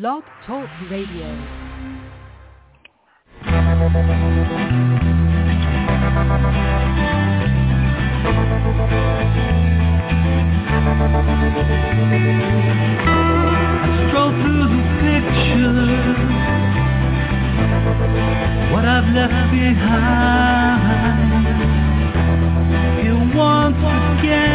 Blog Talk Radio. I stroll through the pictures, what I've left behind. Here once again.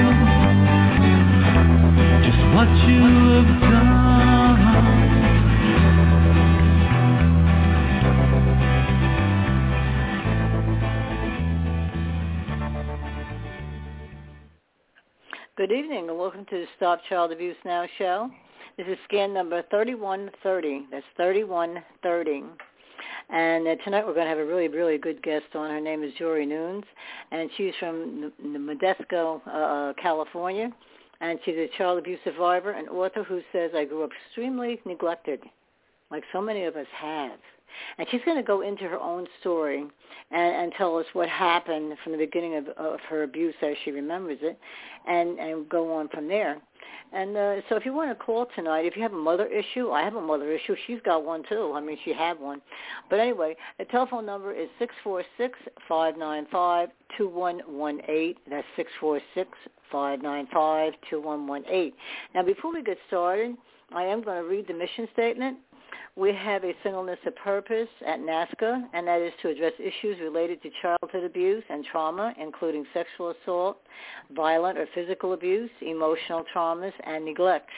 Good evening and welcome to the Stop Child Abuse Now show. This is scan number 3130. That's 3130. And uh, tonight we're going to have a really, really good guest on. Her name is Jori Nunes, and she's from N- Modesto, uh, California. And she's a child abuse survivor and author who says, I grew up extremely neglected, like so many of us have. And she's going to go into her own story and, and tell us what happened from the beginning of, of her abuse as she remembers it and, and go on from there. And uh, so if you want to call tonight, if you have a mother issue, I have a mother issue. She's got one too. I mean, she had one. But anyway, the telephone number is six four six five nine five two one one eight. That's six four six five nine five two one one eight. Now, before we get started, I am going to read the mission statement. We have a singleness of purpose at NAASCA, and that is to address issues related to childhood abuse and trauma, including sexual assault, violent or physical abuse, emotional traumas, and neglect.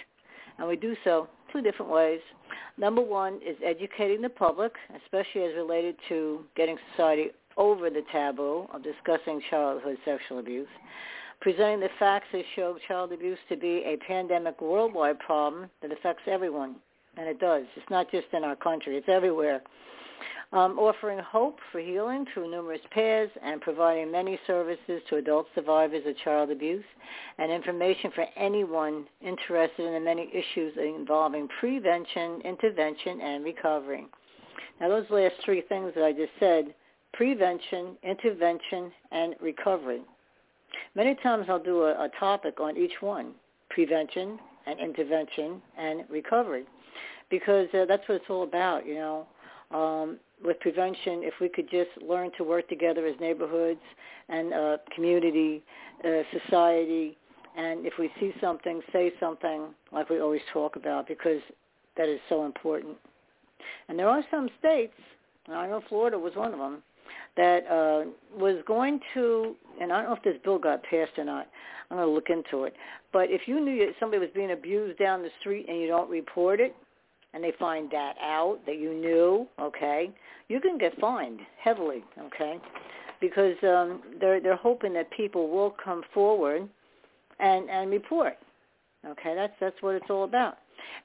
And we do so two different ways. Number one is educating the public, especially as related to getting society over the taboo of discussing childhood sexual abuse presenting the facts that show child abuse to be a pandemic worldwide problem that affects everyone. And it does. It's not just in our country. It's everywhere. Um, offering hope for healing through numerous paths and providing many services to adult survivors of child abuse and information for anyone interested in the many issues involving prevention, intervention, and recovery. Now those last three things that I just said, prevention, intervention, and recovery. Many times I'll do a, a topic on each one, prevention and intervention and recovery, because uh, that's what it's all about, you know. Um, with prevention, if we could just learn to work together as neighborhoods and uh, community, uh, society, and if we see something, say something like we always talk about, because that is so important. And there are some states, and I know Florida was one of them, that uh, was going to, and I don't know if this bill got passed or not. I'm going to look into it. But if you knew somebody was being abused down the street and you don't report it, and they find that out that you knew, okay, you can get fined heavily, okay, because um, they're they're hoping that people will come forward and and report. Okay, that's that's what it's all about.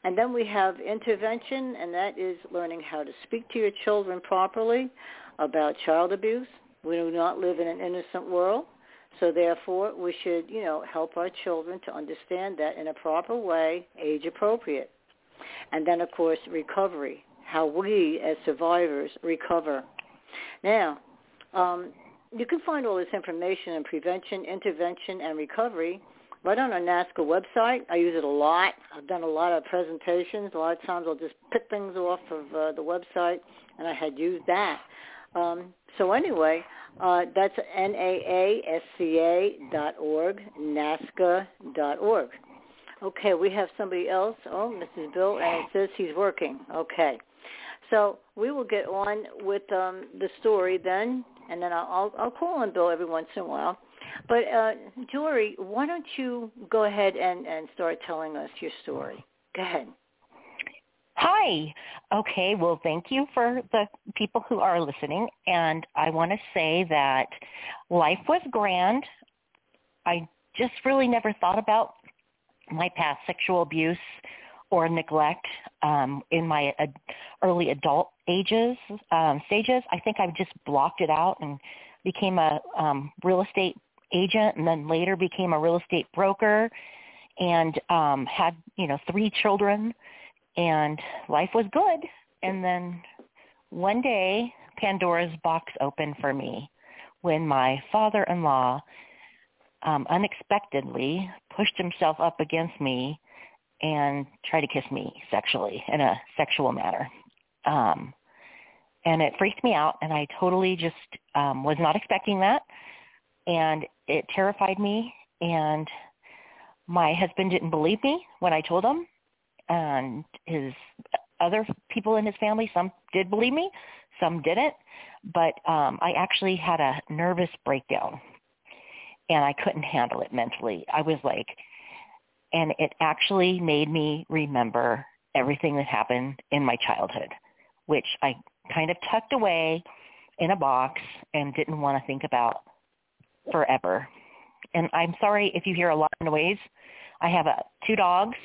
And then we have intervention, and that is learning how to speak to your children properly about child abuse. We do not live in an innocent world. So therefore, we should, you know, help our children to understand that in a proper way, age appropriate. And then, of course, recovery, how we as survivors recover. Now, um, you can find all this information in prevention, intervention, and recovery right on our NAASCA website. I use it a lot. I've done a lot of presentations. A lot of times I'll just pick things off of uh, the website, and I had used that. Um, so anyway, uh, that's dot org, NAASCA dot org. Okay, we have somebody else. Oh, Mrs. Bill, and it says he's working. Okay. So we will get on with um, the story then, and then I'll, I'll call on Bill every once in a while. But uh, Jori, why don't you go ahead and, and start telling us your story? Go ahead. Hi. Okay, well, thank you for the people who are listening. And I want to say that life was grand I just really never thought about my past sexual abuse or neglect um, in my ad- early adult ages um, stages. I think I just blocked it out and became a um, real estate agent, and then later became a real estate broker, and um, had you know three children, and life was good. And then one day, Pandora's box opened for me when my father-in-law um, unexpectedly pushed himself up against me and tried to kiss me sexually in a sexual manner. Um, and it freaked me out, and I totally just um, was not expecting that, and it terrified me. And my husband didn't believe me when I told him, and his other people in his family, some did believe me, some didn't. But um, I actually had a nervous breakdown and I couldn't handle it mentally. I was like, and it actually made me remember everything that happened in my childhood, which I kind of tucked away in a box and didn't want to think about forever. And I'm sorry if you hear a lot of noise. I have uh, two dogs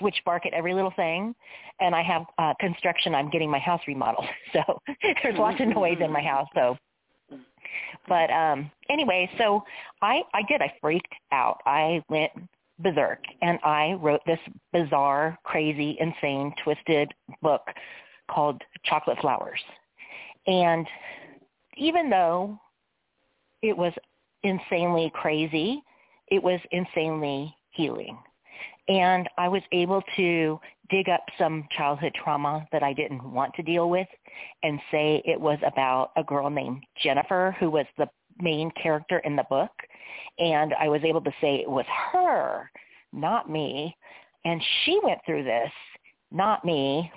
which bark at every little thing, and I have uh, construction. I'm getting my house remodeled, so there's lots of noise in my house. So but um anyway, so I I did. I freaked out. I went berserk and I wrote this bizarre, crazy, insane, twisted book called Chocolate Flowers. And even though it was insanely crazy, it was insanely healing. And I was able to dig up some childhood trauma that I didn't want to deal with and say it was about a girl named Jennifer who was the main character in the book. And I was able to say it was her, not me. And she went through this, not me.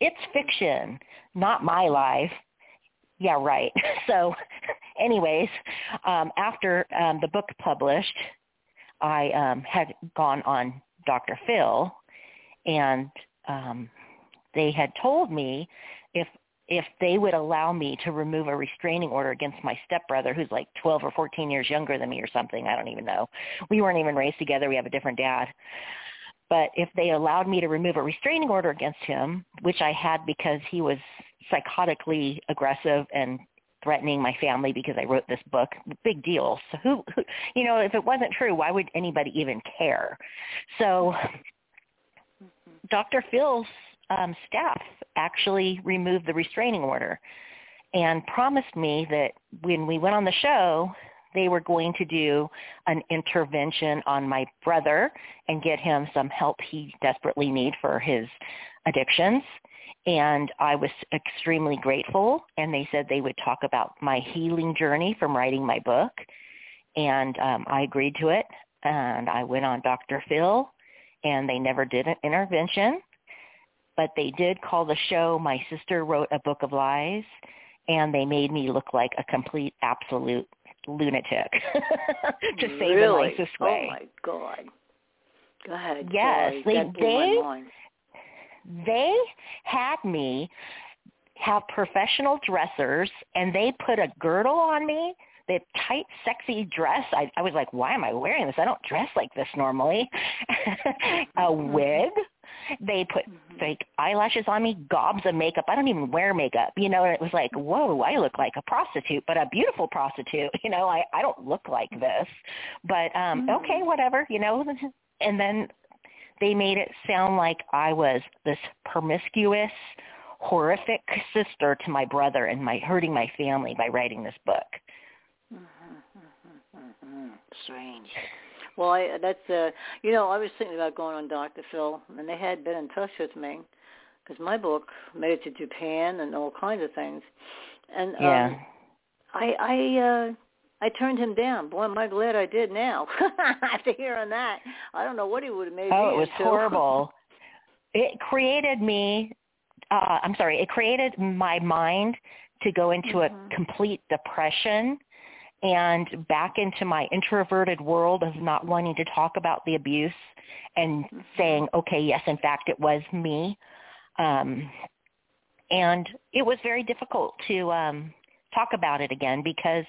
It's fiction, not my life. Yeah, right. So anyways, um, after um, the book published, I um, had gone on Dr. Phil and um, they had told me if if they would allow me to remove a restraining order against my stepbrother who's like 12 or 14 years younger than me or something i don't even know we weren't even raised together we have a different dad but if they allowed me to remove a restraining order against him which i had because he was psychotically aggressive and threatening my family because i wrote this book big deal so who, who you know if it wasn't true why would anybody even care so Dr. Phil's um, staff actually removed the restraining order and promised me that when we went on the show, they were going to do an intervention on my brother and get him some help he desperately need for his addictions. And I was extremely grateful. And they said they would talk about my healing journey from writing my book. And um, I agreed to it. And I went on Dr. Phil and they never did an intervention, but they did call the show My Sister Wrote a Book of Lies, and they made me look like a complete, absolute lunatic to say the nicest way. Oh my god. Go ahead. Yes, Sorry. they that blew my they mind. They had me have professional dressers and they put a girdle on me the tight, sexy dress. I, I was like, why am I wearing this? I don't dress like this normally. a mm-hmm. wig. They put mm-hmm. fake eyelashes on me, gobs of makeup. I don't even wear makeup, you know. And it was like, whoa, I look like a prostitute, but a beautiful prostitute. You know, I I don't look like this, but um mm-hmm. okay, whatever, you know. And then they made it sound like I was this promiscuous, horrific sister to my brother and my hurting my family by writing this book. Strange. Well, I, that's uh, you know, I was thinking about going on Dr. Phil, and they had been in touch with me because my book made it to Japan and all kinds of things, and Yeah. um, I I uh, I turned him down. Boy, am I glad I did now. After hearing that, I don't know what he would have made me. Oh, me it was into. horrible. It created me. Uh, I'm sorry. It created my mind to go into Mhm. a complete depression and back into my introverted world of not wanting to talk about the abuse and Mhm. saying, okay, yes, in fact, it was me. Um, and it was very difficult to um, talk about it again because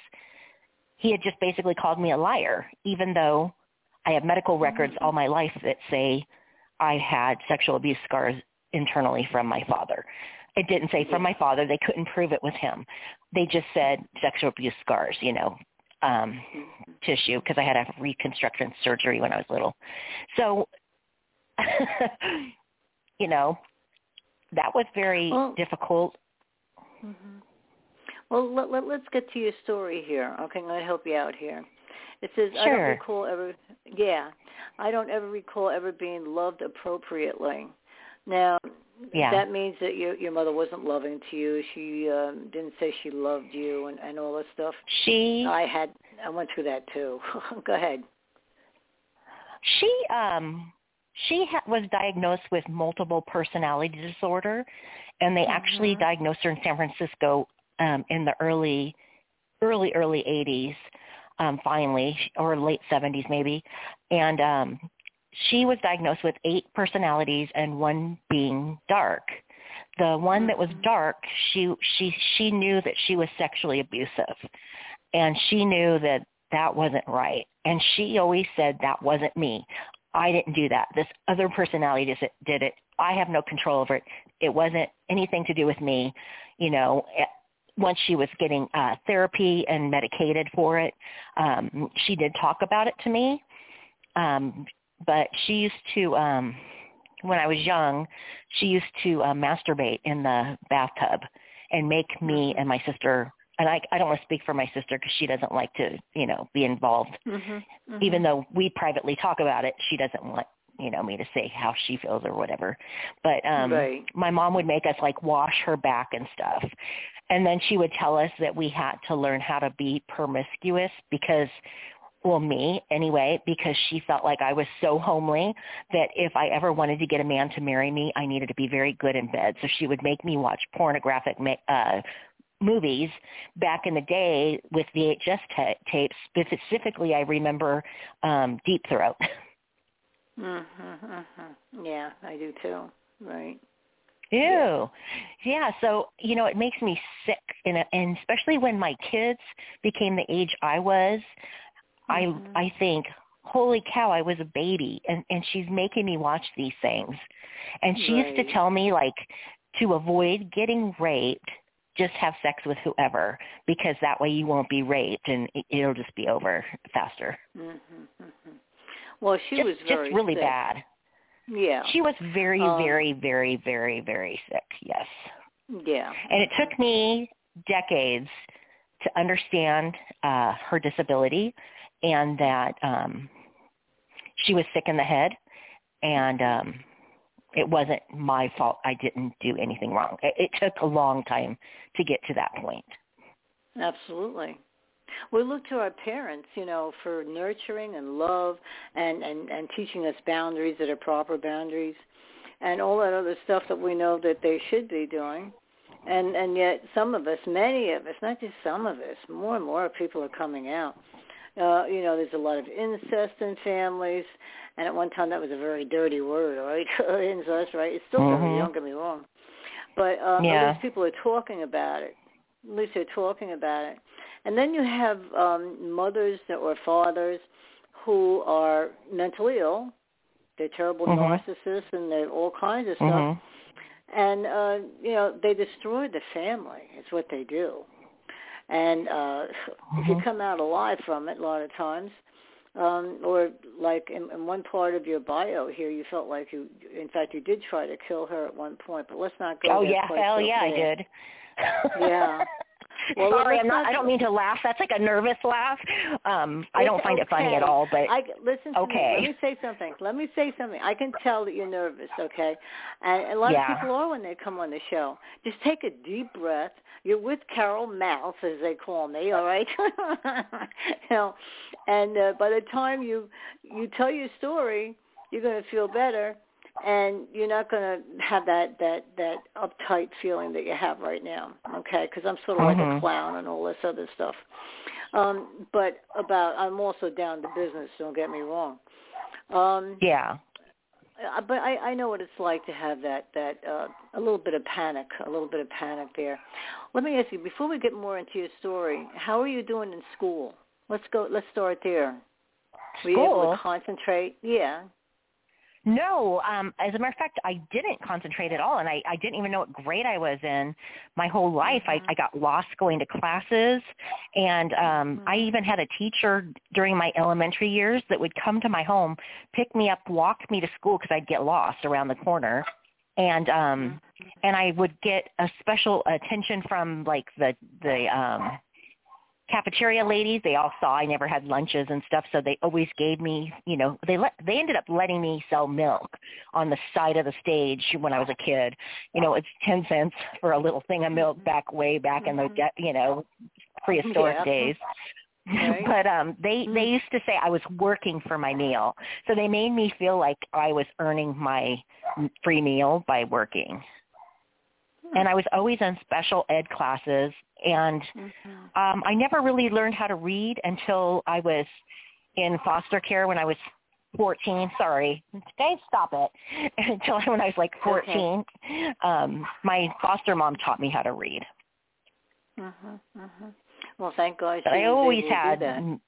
he had just basically called me a liar, even though I have medical records all my life that say I had sexual abuse scars internally from my father. It didn't say from my father. They couldn't prove it was him. They just said sexual abuse scars, you know, um, tissue because I had a reconstruction surgery when I was little. So, you know, that was very Well- difficult. hmm Well, let, let, let's get to your story here. Okay, I'm going to help you out here. It says, I don't recall ever, yeah, I don't ever recall ever being loved appropriately. Now, Yeah. that means that your your mother wasn't loving to you. She um, didn't say she loved you and, and all this stuff. She I had, I went through that too. Go ahead. she um she ha- was diagnosed with multiple personality disorder and they actually Mhm. diagnosed her in San Francisco um in the early early early 80s um finally or late 70s maybe. And um she was diagnosed with eight personalities and one being dark. The one that was Mhm. dark she she she knew that she was sexually abusive. And she knew that that wasn't right. And she always said that wasn't me. I didn't do that. This other personality did it, did it. I have no control over it. It wasn't anything to do with me you know once she was getting uh therapy and medicated for it um she did talk about it to me um but she used to um when i was young she used to uh, masturbate in the bathtub and make me Mhm. and my sister and I I don't want to speak for my sister because she doesn't like to you know be involved Mm-hmm. even though we privately talk about it she doesn't want you know me to say how she feels or whatever. But um Right. my mom would make us like wash her back and stuff. And then she would tell us that we had to learn how to be promiscuous because well me anyway because she felt like I was so homely that if I ever wanted to get a man to marry me I needed to be very good in bed. So she would make me watch pornographic ma- uh movies back in the day with VHS ta- tapes. Specifically I remember um Deep Throat Mm-hmm, mm-hmm. Yeah, I do too. Right. Ew. Yeah. So, you know, it makes me sick and and especially when my kids became the age I was, Mhm. I I think, holy cow, I was a baby and and she's making me watch these things. And she used to tell me like to avoid getting raped, just have sex with whoever because that way you won't be raped and it, it'll just be over faster. Mm-hmm, mm-hmm. Well, she just was very just really sick. bad. Yeah. She was very Um, very very very very sick. Yes. yeah. And it took me decades to understand uh, her disability and that um, she was sick in the head and um, it wasn't my fault. I didn't do anything wrong. It, it took a long time to get to that point. Absolutely. We look to our parents, you know, for nurturing and love and, and, and teaching us boundaries that are proper boundaries and all that other stuff that we know that they should be doing. And and yet some of us, many of us, not just some of us, more and more people are coming out. Uh, you know, there's a lot of incest in families, and at one time that was a very dirty word, right? incest, right? It's still dirty. Mhm. Don't get me wrong, but um, Yeah. at least people are talking about it. At least they're talking about it. And then you have um, mothers or fathers who are mentally ill. They're terrible Mhm. narcissists, and they're all kinds of stuff Mhm. and uh you know they destroy the family it's what they do and uh if you Mhm. come out alive from it a lot of times um or like in, in one part of your bio here you felt like you in fact you did try to kill her at one point but let's not go Oh yeah, hell yeah, I did. Yeah. Well, Sorry, I'm not. I don't mean to laugh. That's like a nervous laugh. Um, I don't find it funny at all. But I listen to okay. me. Let me say something. Let me say something. I can tell that you're nervous, okay? And a lot Yeah. of people are when they come on the show. Just take a deep breath. You're with Carol Mouth, as they call me, all right? you know, and uh, by the time you you tell your story, you're going to feel better, and you're not going to have that that that uptight feeling that you have right now, okay? Because I'm sort of like a Mhm. clown and all this other stuff. Um, but about I'm also down to business. Don't get me wrong. Um, yeah. uh, but I, I know what it's like to have that that uh, a little bit of panic, a little bit of panic there. Let me ask you before we get more into your story. How are you doing in school? Let's go. Let's start there. Were you School? able to concentrate? Yeah. No, um, as a matter of fact, I didn't concentrate at all, and I, I didn't even know what grade I was in my whole life. I, I got lost going to classes, and um, I even had a teacher during my elementary years that would come to my home, pick me up, walk me to school because I'd get lost around the corner, and um, and I would get a special attention from like the the um, cafeteria ladies they all saw i never had lunches and stuff so they always gave me you know they let they ended up letting me sell milk on the side of the stage when i was a kid. You know it's ten cents for a little thing of milk back way back in the you know prehistoric Yeah. days. Right. but um they they used to say i was working for my meal. So they made me feel like i was earning my free meal by working and i was always in special ed classes and Mm-hmm. um, I never really learned how to read until I was in foster care when I was 14. Sorry, Dave, stop it. until when I was like 14, um, my foster mom taught me how to read. Mhm. Mhm. Well, thank God. But she I always able to do had. mm,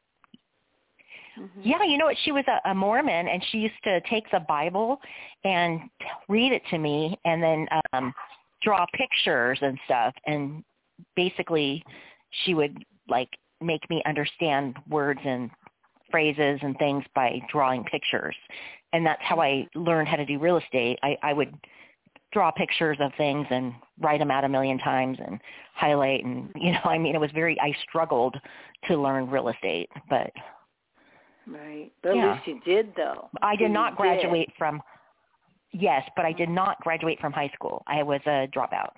Mhm. Yeah, you know what? She was a, a Mormon, and she used to take the Bible and read it to me, and then um, draw pictures and stuff. And basically, she would like make me understand words and phrases and things by drawing pictures. And that's how I learned how to do real estate. I, I would draw pictures of things and write them out a million times and highlight and you know I mean it was very I struggled to learn real estate but Right. But Yeah. at least you did, though. I did you not graduate from yes but I did not graduate from high school I was a dropout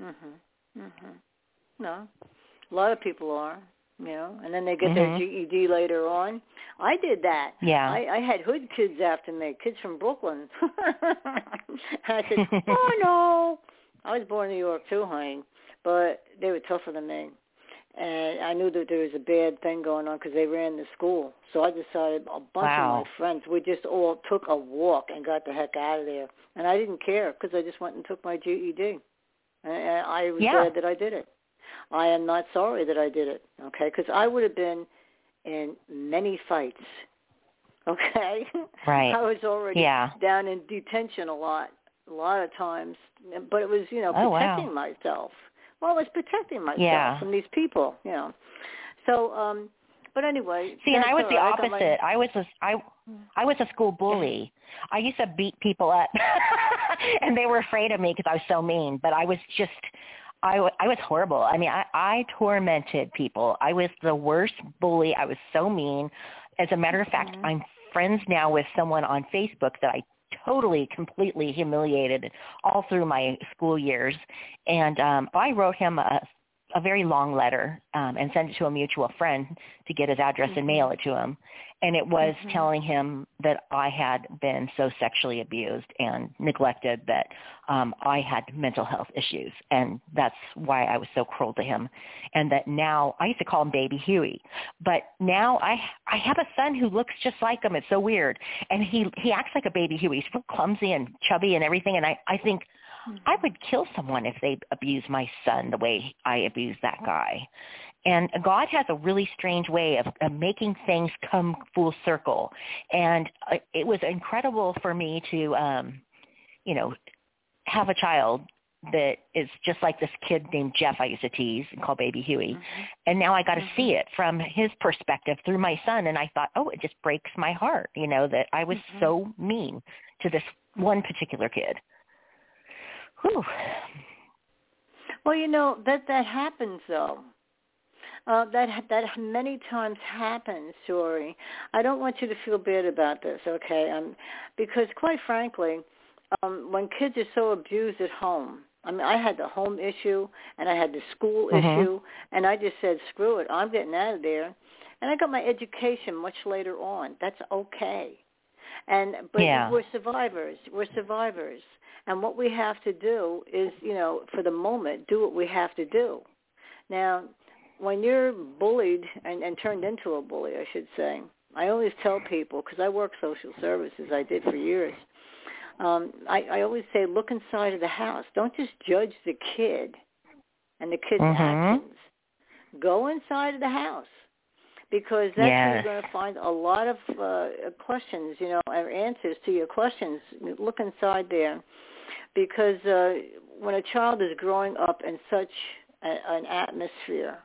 Mhm. Mhm. No, a lot of people are, you know, and then they get their Mhm. GED later on. I did that. Yeah. I, I had hood kids after me, kids from Brooklyn. I said, oh no. I was born in New York too, honey, but they were tougher than me. And I knew that there was a bad thing going on because they ran the school. So I decided a bunch Wow. of my friends, we just all took a walk and got the heck out of there. And I didn't care because I just went and took my GED. And I was Yeah. glad that I did it. I am not sorry that I did it, okay? Because I would have been in many fights, okay? Right. I was already Yeah. down in detention a lot, a lot of times, but it was, you know, Oh, wow. protecting myself. Well, I was protecting myself Yeah. from these people, you know. So, um, but anyway. See, and I was the. I got my- opposite. I was a, I, I was a school bully. I used to beat people up, and they were afraid of me because I was so mean. But I was just, I, I was horrible. I mean, I, I tormented people. I was the worst bully. I was so mean. As a matter of fact, Mhm. I'm friends now with someone on Facebook that I totally, completely humiliated all through my school years. And um, I wrote him a, a very long letter um, and sent it to a mutual friend to get his address and mail it to him. And it was Mhm. telling him that I had been so sexually abused and neglected that um, I had mental health issues. And that's why I was so cruel to him. And that now, I used to call him Baby Huey. But now I I have a son who looks just like him. It's so weird. And he, he acts like a Baby Huey. He's real clumsy and chubby and everything. And I, I think, I would kill someone if they abused my son the way I abused that guy. And God has a really strange way of, of making things come full circle. And it was incredible for me to, um, you know, have a child that is just like this kid named Jeff I used to tease and call Baby Huey. Mm-hmm. And now I got to see mm-hmm. it from his perspective through my son. And I thought, oh, it just breaks my heart, you know, that I was mm-hmm. so mean to this one particular kid. Whew. Well, you know that that happens though. Uh, that that many times happens, Jori. I don't want you to feel bad about this, okay? Um, because quite frankly, um, when kids are so abused at home, I mean, I had the home issue and I had the school Mhm. issue, and I just said, screw it, I'm getting out of there. And I got my education much later on. That's okay. And but Yeah. we're survivors. We're survivors. And what we have to do is, you know, for the moment, do what we have to do. Now, when you're bullied and, and turned into a bully, I should say, I always tell people, because I work social services, I did for years, um, I, I always say, look inside of the house. Don't just judge the kid and the kid's Mhm. actions. Go inside of the house. because that's where you're going to find a lot of uh, questions, you know, or answers to your questions. Look inside there, because uh, when a child is growing up in such a, an atmosphere,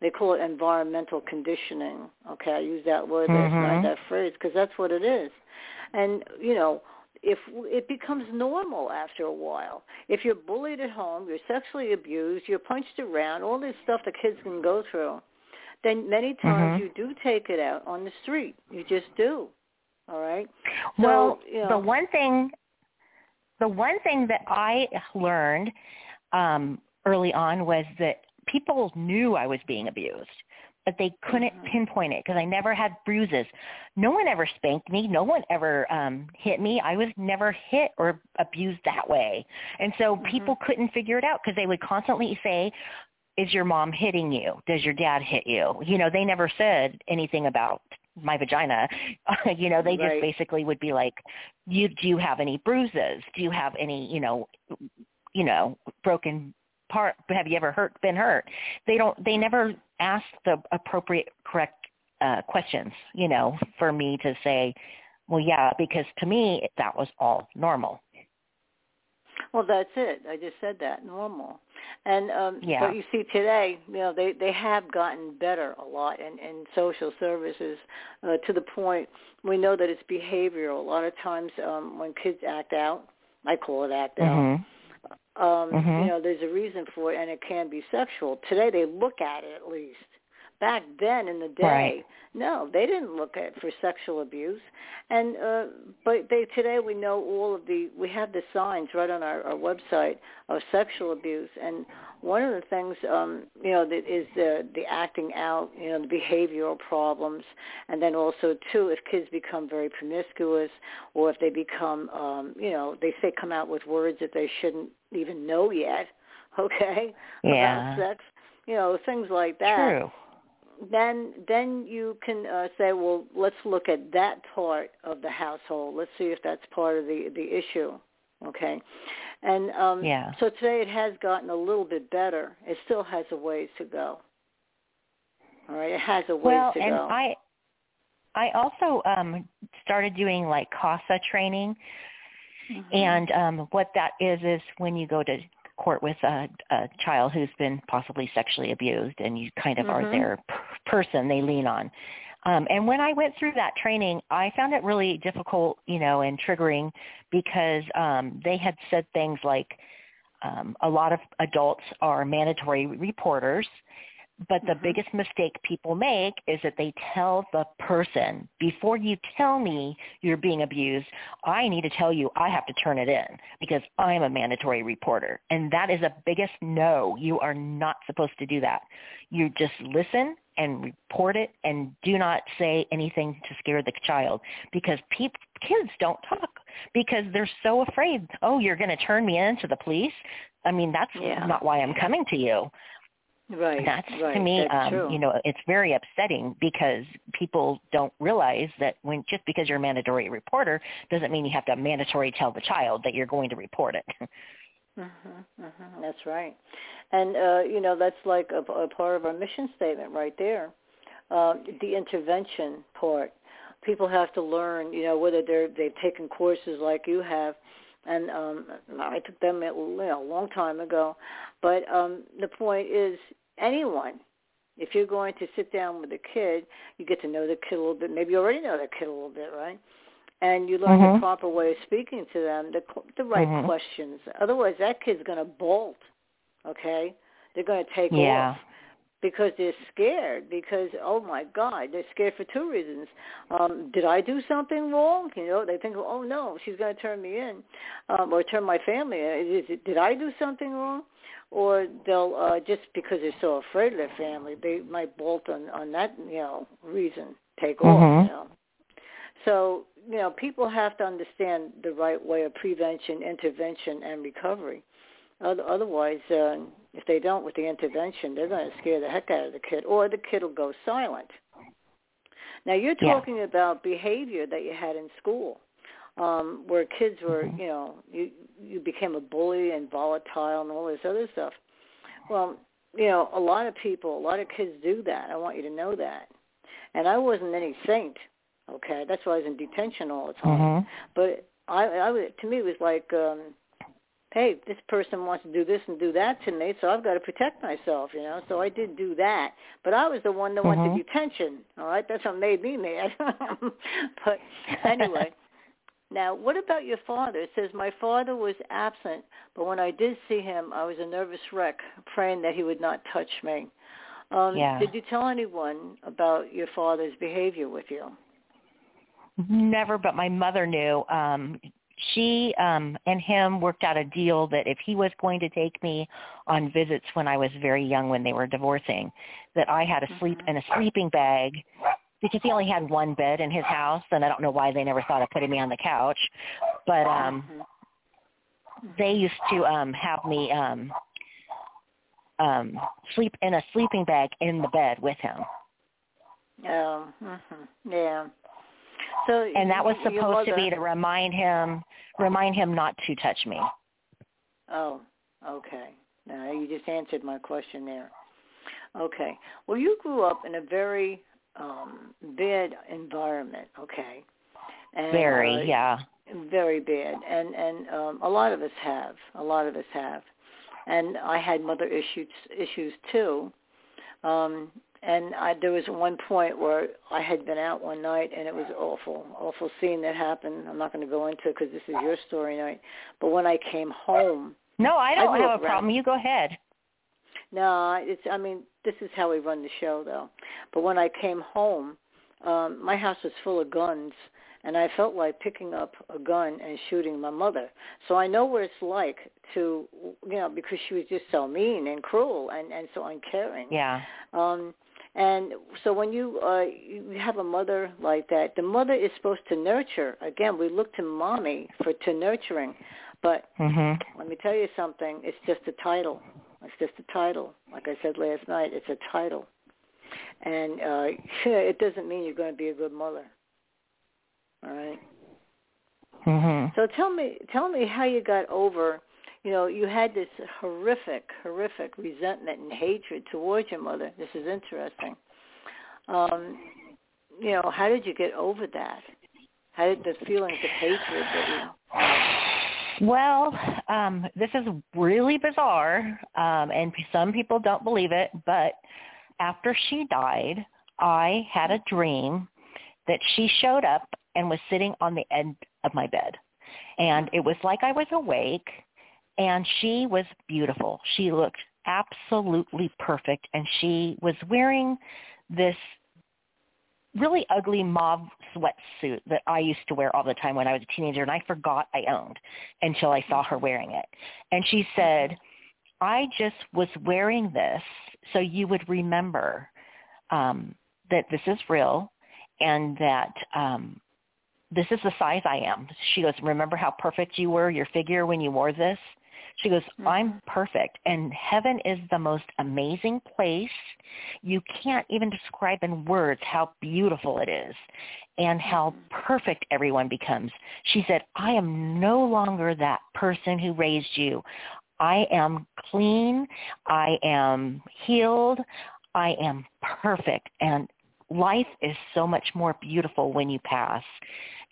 they call it environmental conditioning. Okay, I use that word Mhm. night, that phrase, because that's what it is. And you know, if it becomes normal after a while, if you're bullied at home, you're sexually abused, you're punched around, all this stuff that kids can go through, then many times Mhm. you do take it out on the street. You just do. All right. So, well, you know, the one thing, the one thing that I learned um, early on was that people knew I was being abused, but they couldn't Mhm. pinpoint it because I never had bruises. No one ever spanked me. No one ever um, hit me. I was never hit or abused that way, and so Mhm. people couldn't figure it out because they would constantly say. Is your mom hitting you? Does your dad hit you? You know, they never said anything about my vagina. you know, they just Right. basically would be like, "You do you have any bruises? Do you have any, you know, you know, broken part? Have you ever hurt been hurt?" They don't. They never ask the appropriate, correct uh, questions. You know, for me to say, "Well, yeah," because to me that was all normal. Well, that's it. I just said that normal, and um, Yeah. but you see today, you know, they they have gotten better a lot in, in social services uh, to the point we know that it's behavioral. A lot of times um, when kids act out, I call it act out. Mhm. Um, Mhm. You know, there's a reason for it, and it can be sexual. Today, they look at it at least. Back then in the day, Right. no, they didn't look at for sexual abuse. And uh, but they today we know all of the we have the signs right on our, our website of sexual abuse. And one of the things, um, you know, that is the the acting out, you know, the behavioral problems, and then also too, if kids become very promiscuous, or if they become, um, you know, they say come out with words that they shouldn't even know yet, okay, Yeah. about sex, you know, things like that True. Then then you can uh, say, well, let's look at that part of the household. Let's see if that's part of the the issue. Okay, and um, Yeah. so today it has gotten a little bit better. It still has a ways to go. All right, it has a ways well, to and go. I I also um started doing like CASA training Mhm. And um, what that is is when you go to court with a, a child who's been possibly sexually abused, and you kind of are Mhm. their p- person they lean on. Um, and when I went through that training, I found it really difficult, you know, and triggering because um, they had said things like um, a lot of adults are mandatory reporters, but the Mhm. biggest mistake people make is that they tell the person, before you tell me you're being abused, I need to tell you I have to turn it in because I'm a mandatory reporter. And that is a biggest no. You are not supposed to do that. You just listen and report it and do not say anything to scare the child because peop- kids don't talk because they're so afraid, oh, you're going to turn me in to the police? I mean, that's Yeah. not why I'm coming to you. Right, That's right. to me, that's um, you know, it's very upsetting because people don't realize that when just because you're a mandatory reporter doesn't mean you have to mandatory tell the child that you're going to report it. Mhm, mhm, That's right, and uh, you know that's like a, a part of our mission statement right there. Uh, the intervention part. People have to learn, you know, whether they're they've taken courses like you have, and um, I took them you know, a long time ago. But um, the point is, anyone, if you're going to sit down with a kid, you get to know the kid a little bit. Maybe you already know the kid a little bit, right? and you learn Mhm. the proper way of speaking to them, the the right Mhm. questions. Otherwise, that kid's going to bolt. Okay, they're going to take Yeah. off because they're scared. Because oh my God, they're scared for two reasons. Um, did I do something wrong? You know, they think, oh no, she's going to turn me in, um, or turn my family in. Is it, did I do something wrong? Or they'll uh, just because they're so afraid of their family, they might bolt on on that you know reason, take off. Mhm. You know. So, you know, people have to understand the right way of prevention, intervention, and recovery. Oth- Otherwise, uh, if they don't with the intervention, they're going to scare the heck out of the kid, or the kid will go silent. Now, you're Yeah. talking about behavior that you had in school, um, where kids were, Mhm. you know, you you became a bully and volatile and all this other stuff. Well, you know, a lot of people, a lot of kids do that. I want you to know that. and I wasn't any saint. Okay, that's why I was in detention all the time. Mhm. But I, I was, to me, it was like, um, hey, this person wants to do this and do that to me, so I've got to protect myself, you know. So I did do that, but I was the one that went Mhm. to detention. All right, that's what made me mad. but anyway. Now, what about your father? It says, my father was absent, but when I did see him, I was a nervous wreck, praying that he would not touch me. Um, Yeah. Did you tell anyone about your father's behavior with you? Never, but my mother knew. Um, she um, and him worked out a deal that if he was going to take me on visits when I was very young, when they were divorcing, that I had to sleep in a sleeping bag because he only had one bed in his house, and I don't know why they never thought of putting me on the couch. But um, they used to um, have me um, um, sleep in a sleeping bag in the bed with him. Oh, hmm yeah. So and that was supposed to be to remind him remind him not to touch me Oh, okay. Now you just answered my question there. Okay. Well, you grew up in a very um bad environment, okay? And, very uh, yeah. very bad. And and um a lot of us have. A lot of us have. And i had mother issues issues too. Um and i there was one point where i had been out one night and it was awful. Awful scene that happened. I'm not going to go into it because this is your story night. But when i came home no i don't grew have a problem. you go ahead. No, it's I mean, this is how we run the show though. But when I came home, um my house was full of guns and I felt like picking up a gun and shooting my mother. So I know what it's like to you know, because she was just so mean and cruel and and so uncaring. yeah Um and so when you uh you have a mother like that, the mother is supposed to nurture. Again, we look to mommy for to nurturing. But mhm let me tell you something. It's just a title. It's just a title. Like I said last night, it's a title. And uh it doesn't mean you're going to be a good mother. All right. mhm So tell me tell me how you got over, you know, you had this horrific, horrific resentment and hatred towards your mother. This is interesting. Um you know, how did you get over that? How did the feelings of hatred that you well um this is really bizarre um and some people don't believe it but after she died i had a dream that she showed up and was sitting on the end of my bed. And it was like i was awake and she was beautiful. She looked absolutely perfect and she was wearing this really ugly mauve sweatsuit that I used to wear all the time when I was a teenager and I forgot I owned until I saw her wearing it. And she said, I just was wearing this so you would remember um, that this is real and that um, this is the size I am. She goes, remember how perfect you were, your figure when you wore this? She goes, mm-hmm. I'm perfect. And heaven is the most amazing place. You can't even describe in words how beautiful it is and how mm-hmm. perfect everyone becomes. She said, I am no longer that person who raised you. I am clean. I am healed. I am perfect. And life is so much more beautiful when you pass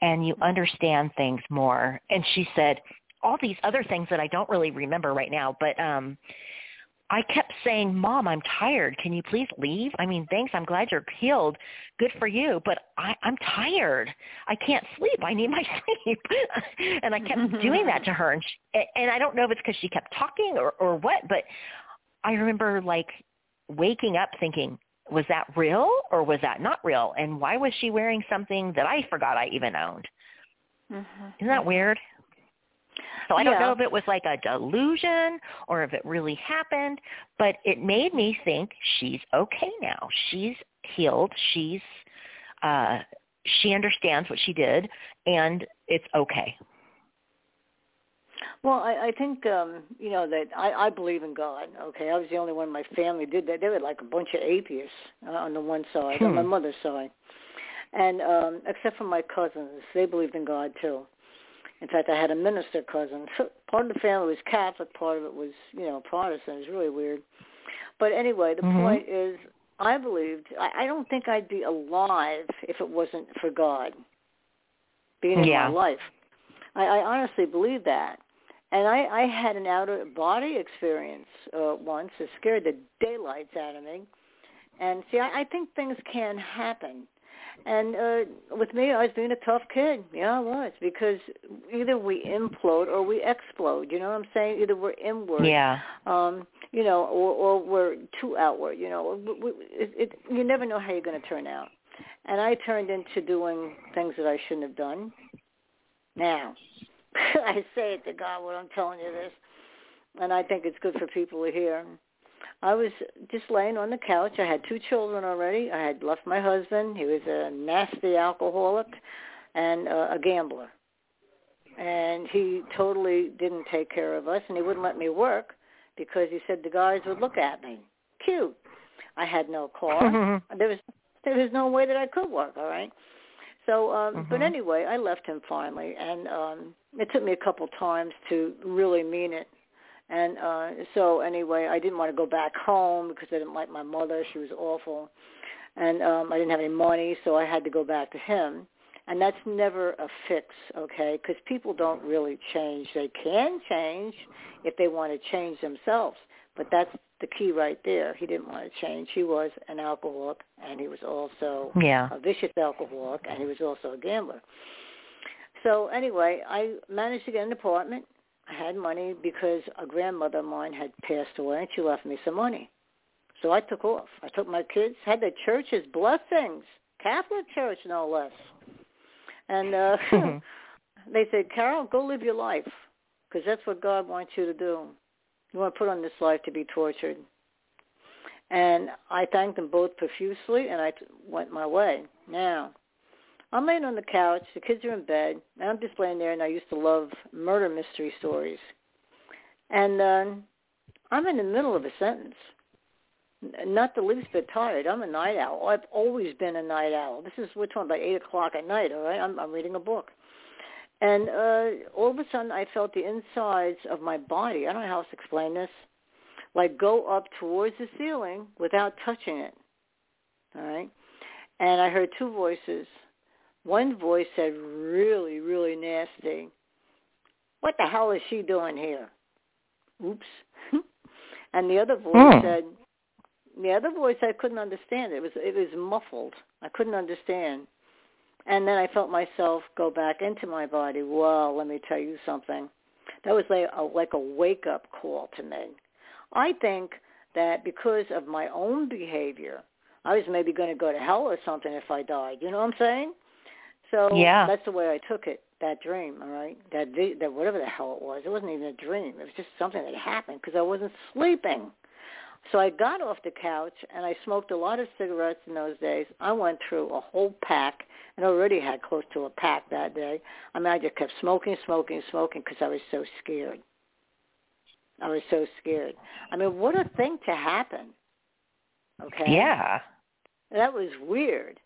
and you mm-hmm. understand things more. And she said, all these other things that I don't really remember right now, but um I kept saying, "Mom, I'm tired. Can you please leave? I mean, thanks. I'm glad you're healed. Good for you, but I I'm tired. I can't sleep. I need my sleep." and I kept doing that to her and she, and I don't know if it's cuz she kept talking or or what, but I remember like waking up thinking, was that real or was that not real? And why was she wearing something that I forgot I even owned? Isn't that weird? So I don't Yeah. know if it was like a delusion or if it really happened, but it made me think she's okay now. She's healed. She's uh she understands what she did and it's okay. Well, I, I think um, you know that I, I believe in God. Okay, I was the only one in my family did that. They were like a bunch of atheists uh, on the one side, on my Hmm. mother's side, and um, except for my cousins, they believed in God too. In fact, I had a minister cousin. Part of the family was Catholic, part of it was you know Protestant. It was really weird. But anyway, the Mhm. point is, I believed I, I don't think I'd be alive if it wasn't for God being in my life. I, I honestly believe that. And I, I had an out of body experience uh, once. It scared the daylights out of me. And see, I, I think things can happen. And uh, with me, I was being a tough kid. Yeah, I was because either we implode or we explode. You know what I'm saying? Either we're inward, Yeah. um, you know, or, or we're too outward. You know, we, it, it, you never know how you're going to turn out. And I turned into doing things that I shouldn't have done. Now, I say it to God when I'm telling you this, and I think it's good for people to hear. I was just laying on the couch. I had two children already. I had left my husband. He was a nasty alcoholic and uh, a gambler. And he totally didn't take care of us, and he wouldn't let me work because he said the guys would look at me. Cute. I had no car. there was there was no way that I could work, all right? So, um, but Mhm. anyway, I left him finally, and um, it took me a couple times to really mean it. And uh, so, anyway, I didn't want to go back home because I didn't like my mother; she was awful, and um, I didn't have any money, so I had to go back to him. And that's never a fix, okay? Because people don't really change. They can change if they want to change themselves, but that's the key right there. He didn't want to change. He was an alcoholic, and he was also Yeah. a vicious alcoholic, and he was also a gambler. So anyway, I managed to get an apartment. I had money because a grandmother of mine had passed away, and she left me some money. So I took off. I took my kids, had the church's blessings, Catholic church no less. And uh, Mhm. they said, Carol, go live your life because that's what God wants you to do. You want to put on this life to be tortured. And I thanked them both profusely, and I t- went my way. Now, I'm laying on the couch. The kids are in bed. And I'm just laying there, and I used to love murder mystery stories. And uh, I'm in the middle of a sentence. Not the least bit tired. I'm a night owl. I've always been a night owl. This is we're talking about eight o'clock at night. All right, I'm, I'm reading a book, and uh, all of a sudden I felt the insides of my body. I don't know how else to explain this. Like go up towards the ceiling without touching it. All right, and I heard two voices. One voice said really, really nasty. What the hell is she doing here? Oops. and the other voice Hmm. said, the other voice I couldn't understand. It was it was muffled. I couldn't understand. And then I felt myself go back into my body. Well, let me tell you something. That was like a, like a wake up call to me. I think that because of my own behavior, I was maybe going to go to hell or something if I died. You know what I'm saying? So Yeah. that's the way I took it. That dream, all right. That that whatever the hell it was, it wasn't even a dream. It was just something that happened because I wasn't sleeping. So I got off the couch and I smoked a lot of cigarettes in those days. I went through a whole pack and already had close to a pack that day. I mean, I just kept smoking, smoking, smoking because I was so scared. I was so scared. I mean, what a thing to happen. Okay. Yeah. That was weird.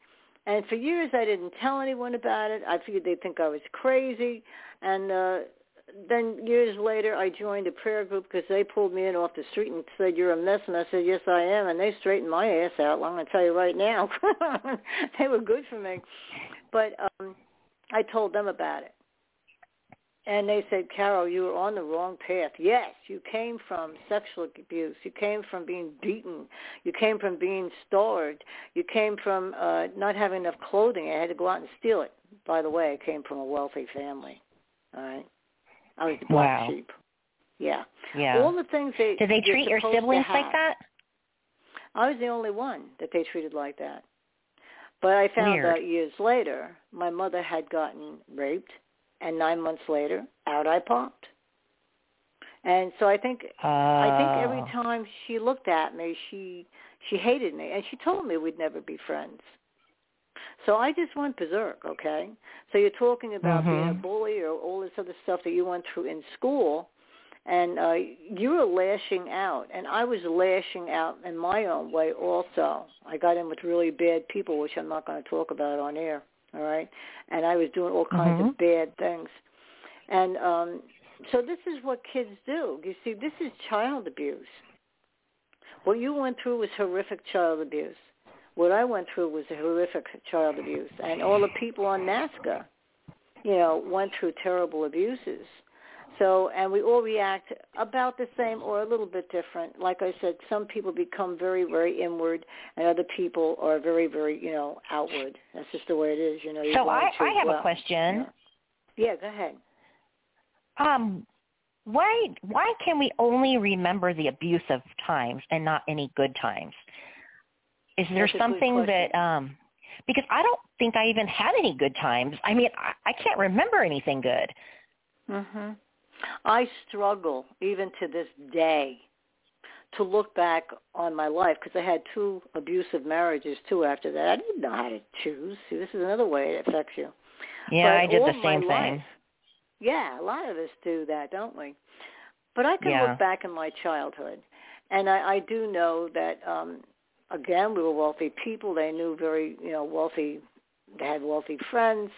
And for years I didn't tell anyone about it. I figured they'd think I was crazy. And uh then years later I joined a prayer group because they pulled me in off the street and said, you're a mess. And I said, yes, I am. And they straightened my ass out. Well, I'm going to tell you right now. they were good for me. But um I told them about it. And they said, Carol, you were on the wrong path. Yes, you came from sexual abuse. You came from being beaten. You came from being starved. You came from uh, not having enough clothing. I had to go out and steal it. By the way, I came from a wealthy family. All right. I was the black Wow. sheep. Yeah. Yeah. All the things they Did they treat your siblings like that? I was the only one that they treated like that. But I found Weird. out years later, my mother had gotten raped, and nine months later, out I popped. And so I think I think every Oh. time she looked at me, she she hated me, and she told me we'd never be friends. So I just went berserk, okay? So you're talking about being a Mhm. bully or all this other stuff that you went through in school, and uh, you were lashing out, and I was lashing out in my own way also. I got in with really bad people, which I'm not going to talk about on air, all right? And I was doing all kinds of bad things. And um, so this is what kids do. You see, this is child abuse. What you went through was horrific child abuse. What I went through was horrific child abuse, and all the people on NAASCA, you know, went through terrible abuses. So, and we all react about the same or a little bit different. Like I said, some people become very, very inward, and other people are very, very, you know, outward. That's just the way it is, you know. So I, I have well, a question. Yeah. yeah, go ahead. Um, why why can we only remember the abusive times and not any good times? Is there That's something that um because I don't think I even had any good times. I mean, I, I can't remember anything good. Mhm. I struggle even to this day to look back on my life because I had two abusive marriages too after that. I didn't know how to choose. See, this is another way it affects you. Yeah, but I did the same thing. Life, yeah, a lot of us do that, don't we? But I can Yeah. look back in my childhood, and I, I do know that um again we were wealthy people. They knew very, you know, wealthy. They had wealthy friends.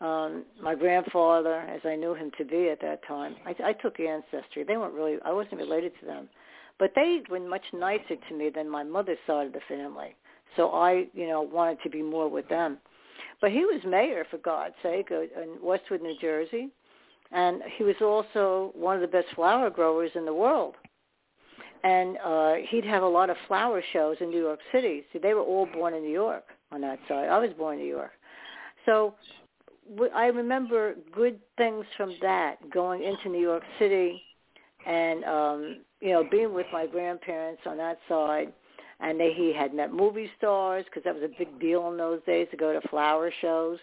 Um, my grandfather, as I knew him to be at that time, I, I took ancestry. They weren't really, I wasn't related to them, but they were much nicer to me than my mother's side of the family. So I, you know, wanted to be more with them. But he was mayor, for God's sake, uh, in Westwood, New Jersey, and he was also one of the best flower growers in the world. And uh, he'd have a lot of flower shows in New York City. See, they were all born in New York on that side. I was born in New York. So I remember good things from that, going into New York City and, um, you know, being with my grandparents on that side. And they, he had met movie stars because that was a big deal in those days to go to flower shows.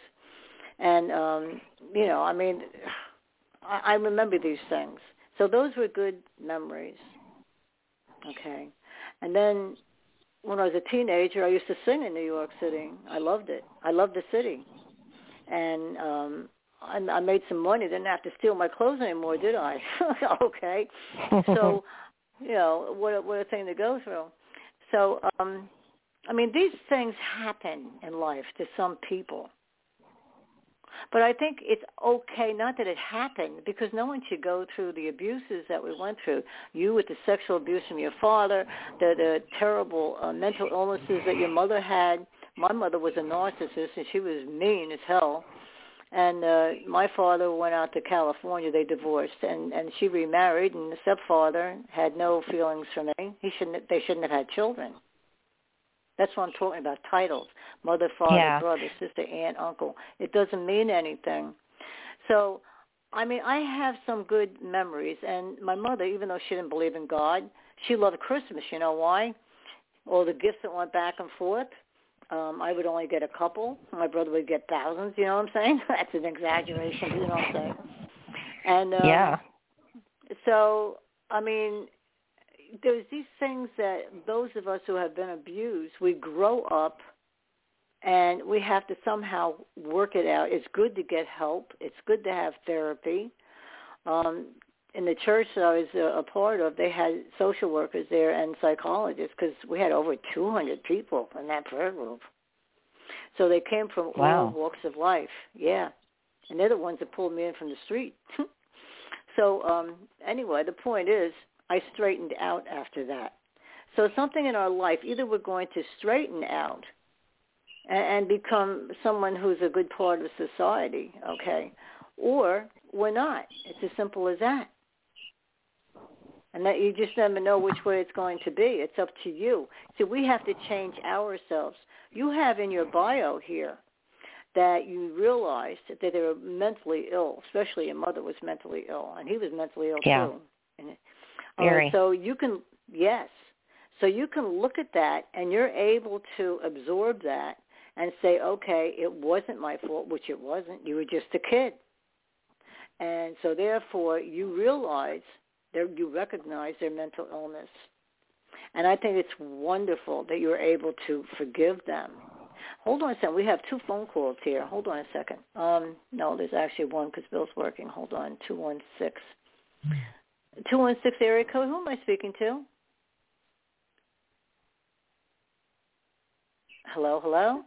And, um, you know, I mean, I, I remember these things. So those were good memories. Okay. And then when I was a teenager, I used to sing in New York City. I loved it. I loved the city. And um I, I made some money. Didn't have to steal my clothes anymore, did I? okay. So, you know, what a, what a thing to go through. So, um I mean, these things happen in life to some people. But I think it's okay, not that it happened, because no one should go through the abuses that we went through. You with the sexual abuse from your father, the, the terrible uh, mental illnesses that your mother had. My mother was a narcissist, and she was mean as hell. And uh, my father went out to California. They divorced, and and she remarried. And the stepfather had no feelings for me. He shouldn't. They shouldn't have had children. That's what I'm talking about. Titles: mother, father, Yeah. brother, sister, aunt, uncle. It doesn't mean anything. So, I mean, I have some good memories. And my mother, even though she didn't believe in God, she loved Christmas. You know why? All the gifts that went back and forth. Um, I would only get a couple. My brother would get thousands. You know what I'm saying? That's an exaggeration. You know what I'm saying? And um, yeah. so, I mean, there's these things that those of us who have been abused, we grow up and we have to somehow work it out. It's good to get help. It's good to have therapy. Um, in the church that I was a, a part of, they had social workers there and psychologists because we had over 200 people in that prayer group. So they came from Wow. all walks of life. Yeah. And they're the ones that pulled me in from the street. so um anyway, the point is I straightened out after that. So something in our life, either we're going to straighten out and, and become someone who's a good part of society, okay, or we're not. It's as simple as that. And that you just never know which way it's going to be. It's up to you. So we have to change ourselves. You have in your bio here that you realized that they were mentally ill, especially your mother was mentally ill, and he was mentally ill Yeah. too. And, uh, Very. so you can, yes. So you can look at that and you're able to absorb that and say, okay, it wasn't my fault, which it wasn't. You were just a kid. And so therefore you realize, you recognize their mental illness. And I think it's wonderful that you're able to forgive them. Hold on a second. We have two phone calls here. Hold on a second. Um, no, there's actually one because Bill's working. Hold on. 216. 216 area code. Who am I speaking to? Hello, hello?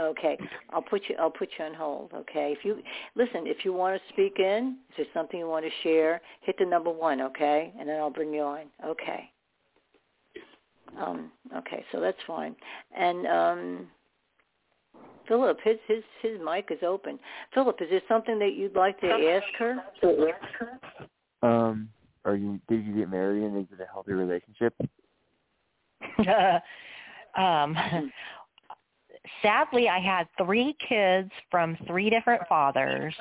Okay, I'll put you. I'll put you on hold. Okay. If you listen, if you want to speak in, if there's something you want to share, hit the number one. Okay, and then I'll bring you on. Okay. Um. Okay, so that's fine. And um, Philip, his his his mic is open. Philip, is there something that you'd like to ask her? Um, are you did you get married and is it a healthy relationship? um, sadly, I had three kids from three different fathers,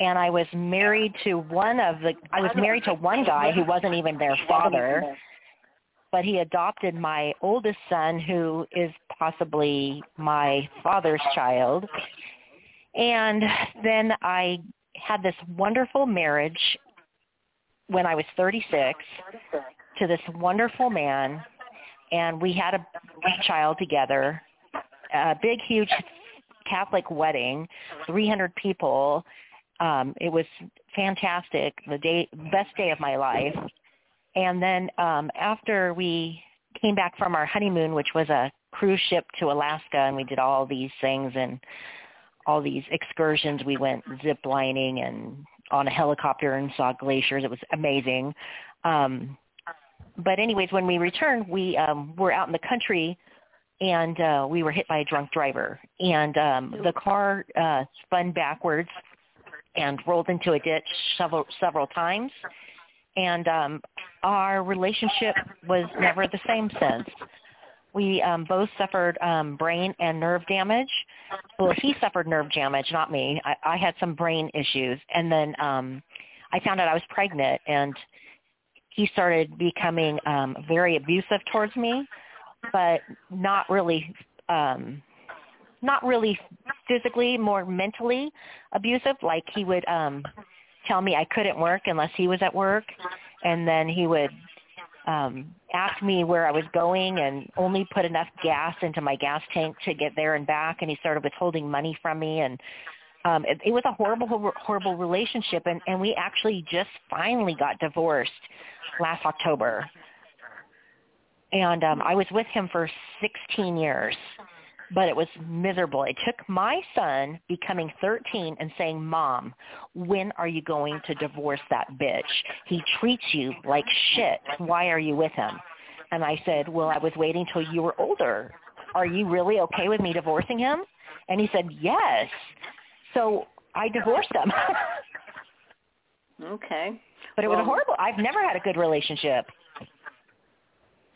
and I was married to one of the. I was married to one guy who wasn't even their father, but he adopted my oldest son, who is possibly my father's child. And then I had this wonderful marriage when I was 36 to this wonderful man, and we had a child together, a big, huge Catholic wedding, 300 people. Um, it was fantastic, the day, best day of my life. And then um, after we came back from our honeymoon, which was a cruise ship to Alaska, and we did all these things and all these excursions. We went zip lining and on a helicopter and saw glaciers. It was amazing. Um, but anyways, when we returned, we um, were out in the country and uh, we were hit by a drunk driver. And um, the car uh, spun backwards and rolled into a ditch several several times. And um, our relationship was never the same since. We um, both suffered um, brain and nerve damage. Well, he suffered nerve damage, not me. I, I had some brain issues, and then um, I found out I was pregnant, and he started becoming um, very abusive towards me, but not really, um, not really physically, more mentally abusive. Like he would um, tell me I couldn't work unless he was at work, and then he would um ask me where I was going and only put enough gas into my gas tank to get there and back and he started withholding money from me and um it, it was a horrible horrible relationship and and we actually just finally got divorced last October. And um I was with him for 16 years but it was miserable. It took my son becoming 13 and saying, Mom, when are you going to divorce that bitch? He treats you like shit. Why are you with him? And I said, well, I was waiting till you were older. Are you really okay with me divorcing him? And he said, yes. So I divorced him. okay. But it was horrible. I've never had a good relationship.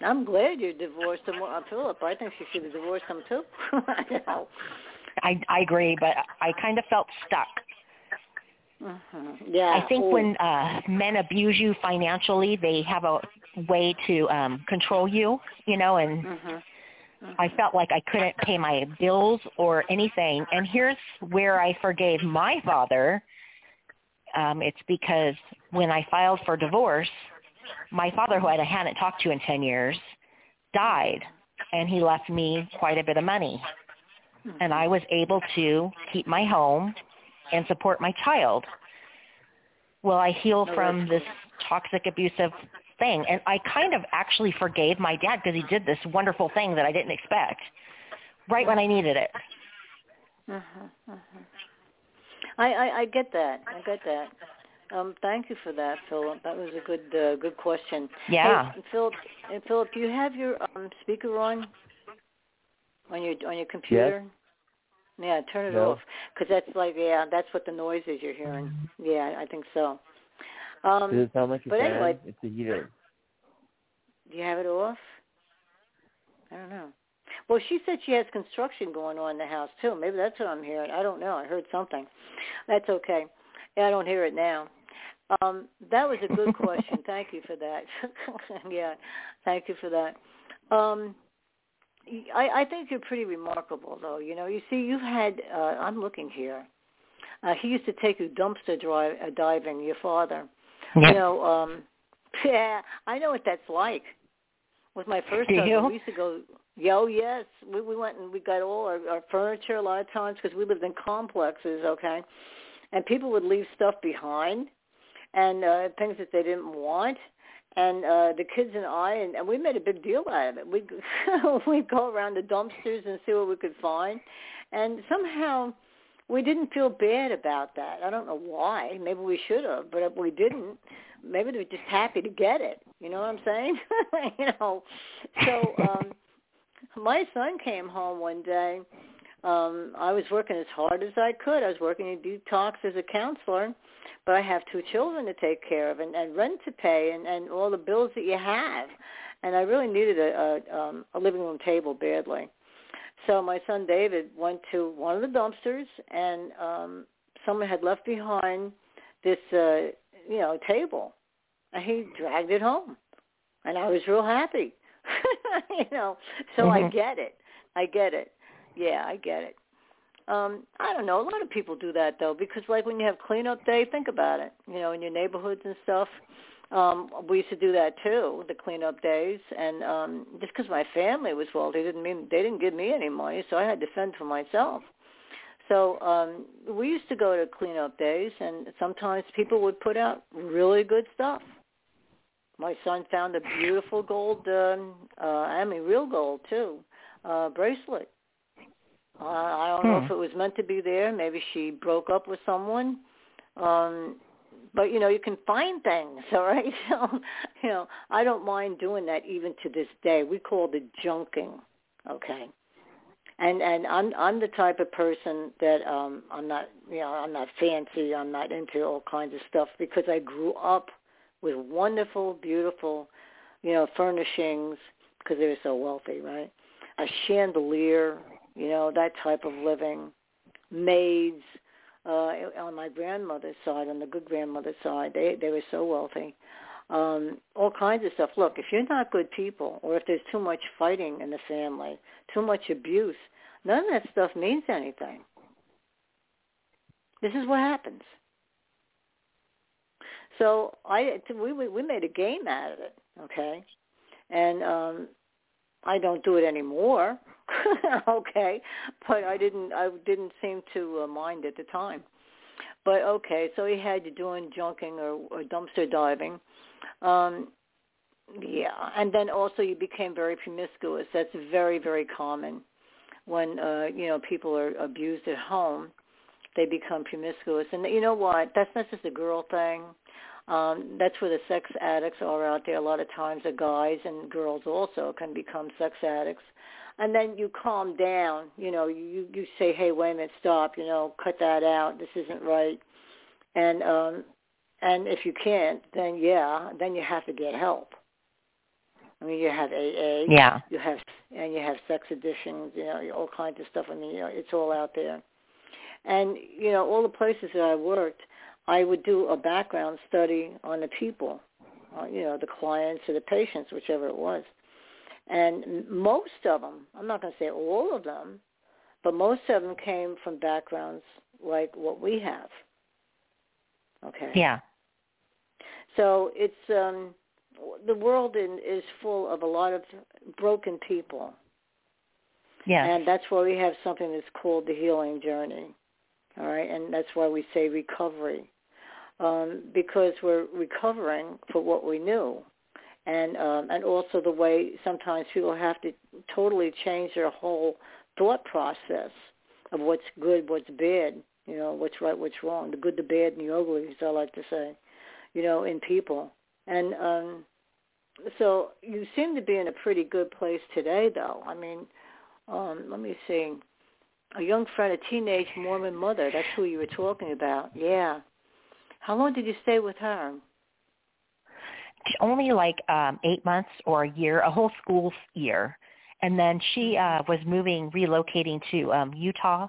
I'm glad you divorced him, uh, Philip. I think she should have divorced him too. I I agree, but I kind of felt stuck. Mm-hmm. Yeah. I think when uh men abuse you financially, they have a way to um control you, you know, and mm-hmm. Mm-hmm. I felt like I couldn't pay my bills or anything. And here's where I forgave my father. Um it's because when I filed for divorce, my father, who I hadn't talked to in 10 years, died, and he left me quite a bit of money. And I was able to keep my home and support my child. Well, I heal from this toxic, abusive thing, and I kind of actually forgave my dad because he did this wonderful thing that I didn't expect right when I needed it. Mm-hmm, mm-hmm. I, I I get that. I get that. Um, thank you for that, Philip. That was a good uh, good question. Yeah. Hey, Philip, and Philip, do you have your um, speaker on on your on your computer? Yes. Yeah, turn it No. off because that's like yeah, that's what the noise is you're hearing. Yeah, I think so. Um, Does it sound like a but fan? anyway- it's a heater. do you have it off? I don't know. Well, she said she has construction going on in the house too. Maybe that's what I'm hearing. I don't know. I heard something. That's okay. Yeah, I don't hear it now. Um, that was a good question. Thank you for that. yeah, thank you for that. Um, I, I think you're pretty remarkable, though. You know, you see, you've had. Uh, I'm looking here. Uh, he used to take you dumpster dri- uh, diving. Your father. Yeah. You know, um, yeah, I know what that's like. With my first husband, we used to go. Oh yes, we we went and we got all our, our furniture a lot of times because we lived in complexes. Okay, and people would leave stuff behind and uh, things that they didn't want. and uh the kids and I and, and we made a big deal out of it. We we'd go around the dumpsters and see what we could find, and somehow we didn't feel bad about that. I don't know why. Maybe we should have, but if we didn't, maybe they were just happy to get it. You know what I'm saying? you know. So um my son came home one day. Um I was working as hard as I could. I was working in detox as a counselor, but I have two children to take care of and, and rent to pay and, and all the bills that you have. And I really needed a, a, um, a living room table badly. So my son David went to one of the dumpsters, and um, someone had left behind this, uh, you know, table, and he dragged it home, and I was real happy, you know. So mm-hmm. I get it. I get it. Yeah, I get it. Um, I don't know. A lot of people do that though, because like when you have cleanup day, think about it. You know, in your neighborhoods and stuff um we used to do that too the cleanup days and um just because my family was wealthy didn't mean they didn't give me any money so i had to fend for myself so um we used to go to cleanup days and sometimes people would put out really good stuff my son found a beautiful gold um uh i mean real gold too uh bracelet uh, i don't hmm. know if it was meant to be there. Maybe she broke up with someone. Um but you know you can find things all right? So you know i don't mind doing that even to this day. We call it junking okay? And and i'm i'm the type of person that um i'm not you know i'm not fancy. I'm not into all kinds of stuff because i grew up with wonderful beautiful you know furnishings because they were so wealthy right? A chandelier you know that type of living maids uh, on my grandmother's side, on the good grandmother's side. They they were so wealthy. Um, all kinds of stuff. Look, if you're not good people, or if there's too much fighting in the family, too much abuse, none of that stuff means anything. This is what happens. So I we we made a game out of it, okay, and um, I don't do it anymore. okay, but I didn't I didn't seem to uh, mind at the time. But okay, so he had you doing junking or, or dumpster diving. Um yeah, and then also you became very promiscuous. That's very very common when uh you know people are abused at home. They become promiscuous, and you know what? That's not just a girl thing. Um, that's where the sex addicts are out there. A lot of times, the guys and girls also can become sex addicts and then you calm down. You know, you you say, hey, wait a minute, stop. You know, cut that out. This isn't right. And um, and if you can't, then yeah, then you have to get help. I mean, you have AA. Yeah. You have and you have sex addictions. You know, all kinds of stuff. I mean, you know, it's all out there. And you know, all the places that I worked, I would do a background study on the people. Uh, you know, the clients or the patients, whichever it was. And most of them, I'm not going to say all of them, but most of them came from backgrounds like what we have. Okay. Yeah. So it's um the world in, is full of a lot of broken people. Yeah. And that's why we have something that's called the healing journey. All right, and that's why we say recovery. Um, because we're recovering for what we knew and um, and also the way sometimes people have to totally change their whole thought process of what's good, what's bad, you know, what's right, what's wrong, the good, the bad, and the ugly, as I like to say, you know, in people. And um, so you seem to be in a pretty good place today, though. I mean, um, let me see. A young friend, a teenage Mormon mother. That's who you were talking about. Yeah. How long did you stay with her? Only like um eight months or a year, a whole school year. And then she uh was moving, relocating to um Utah.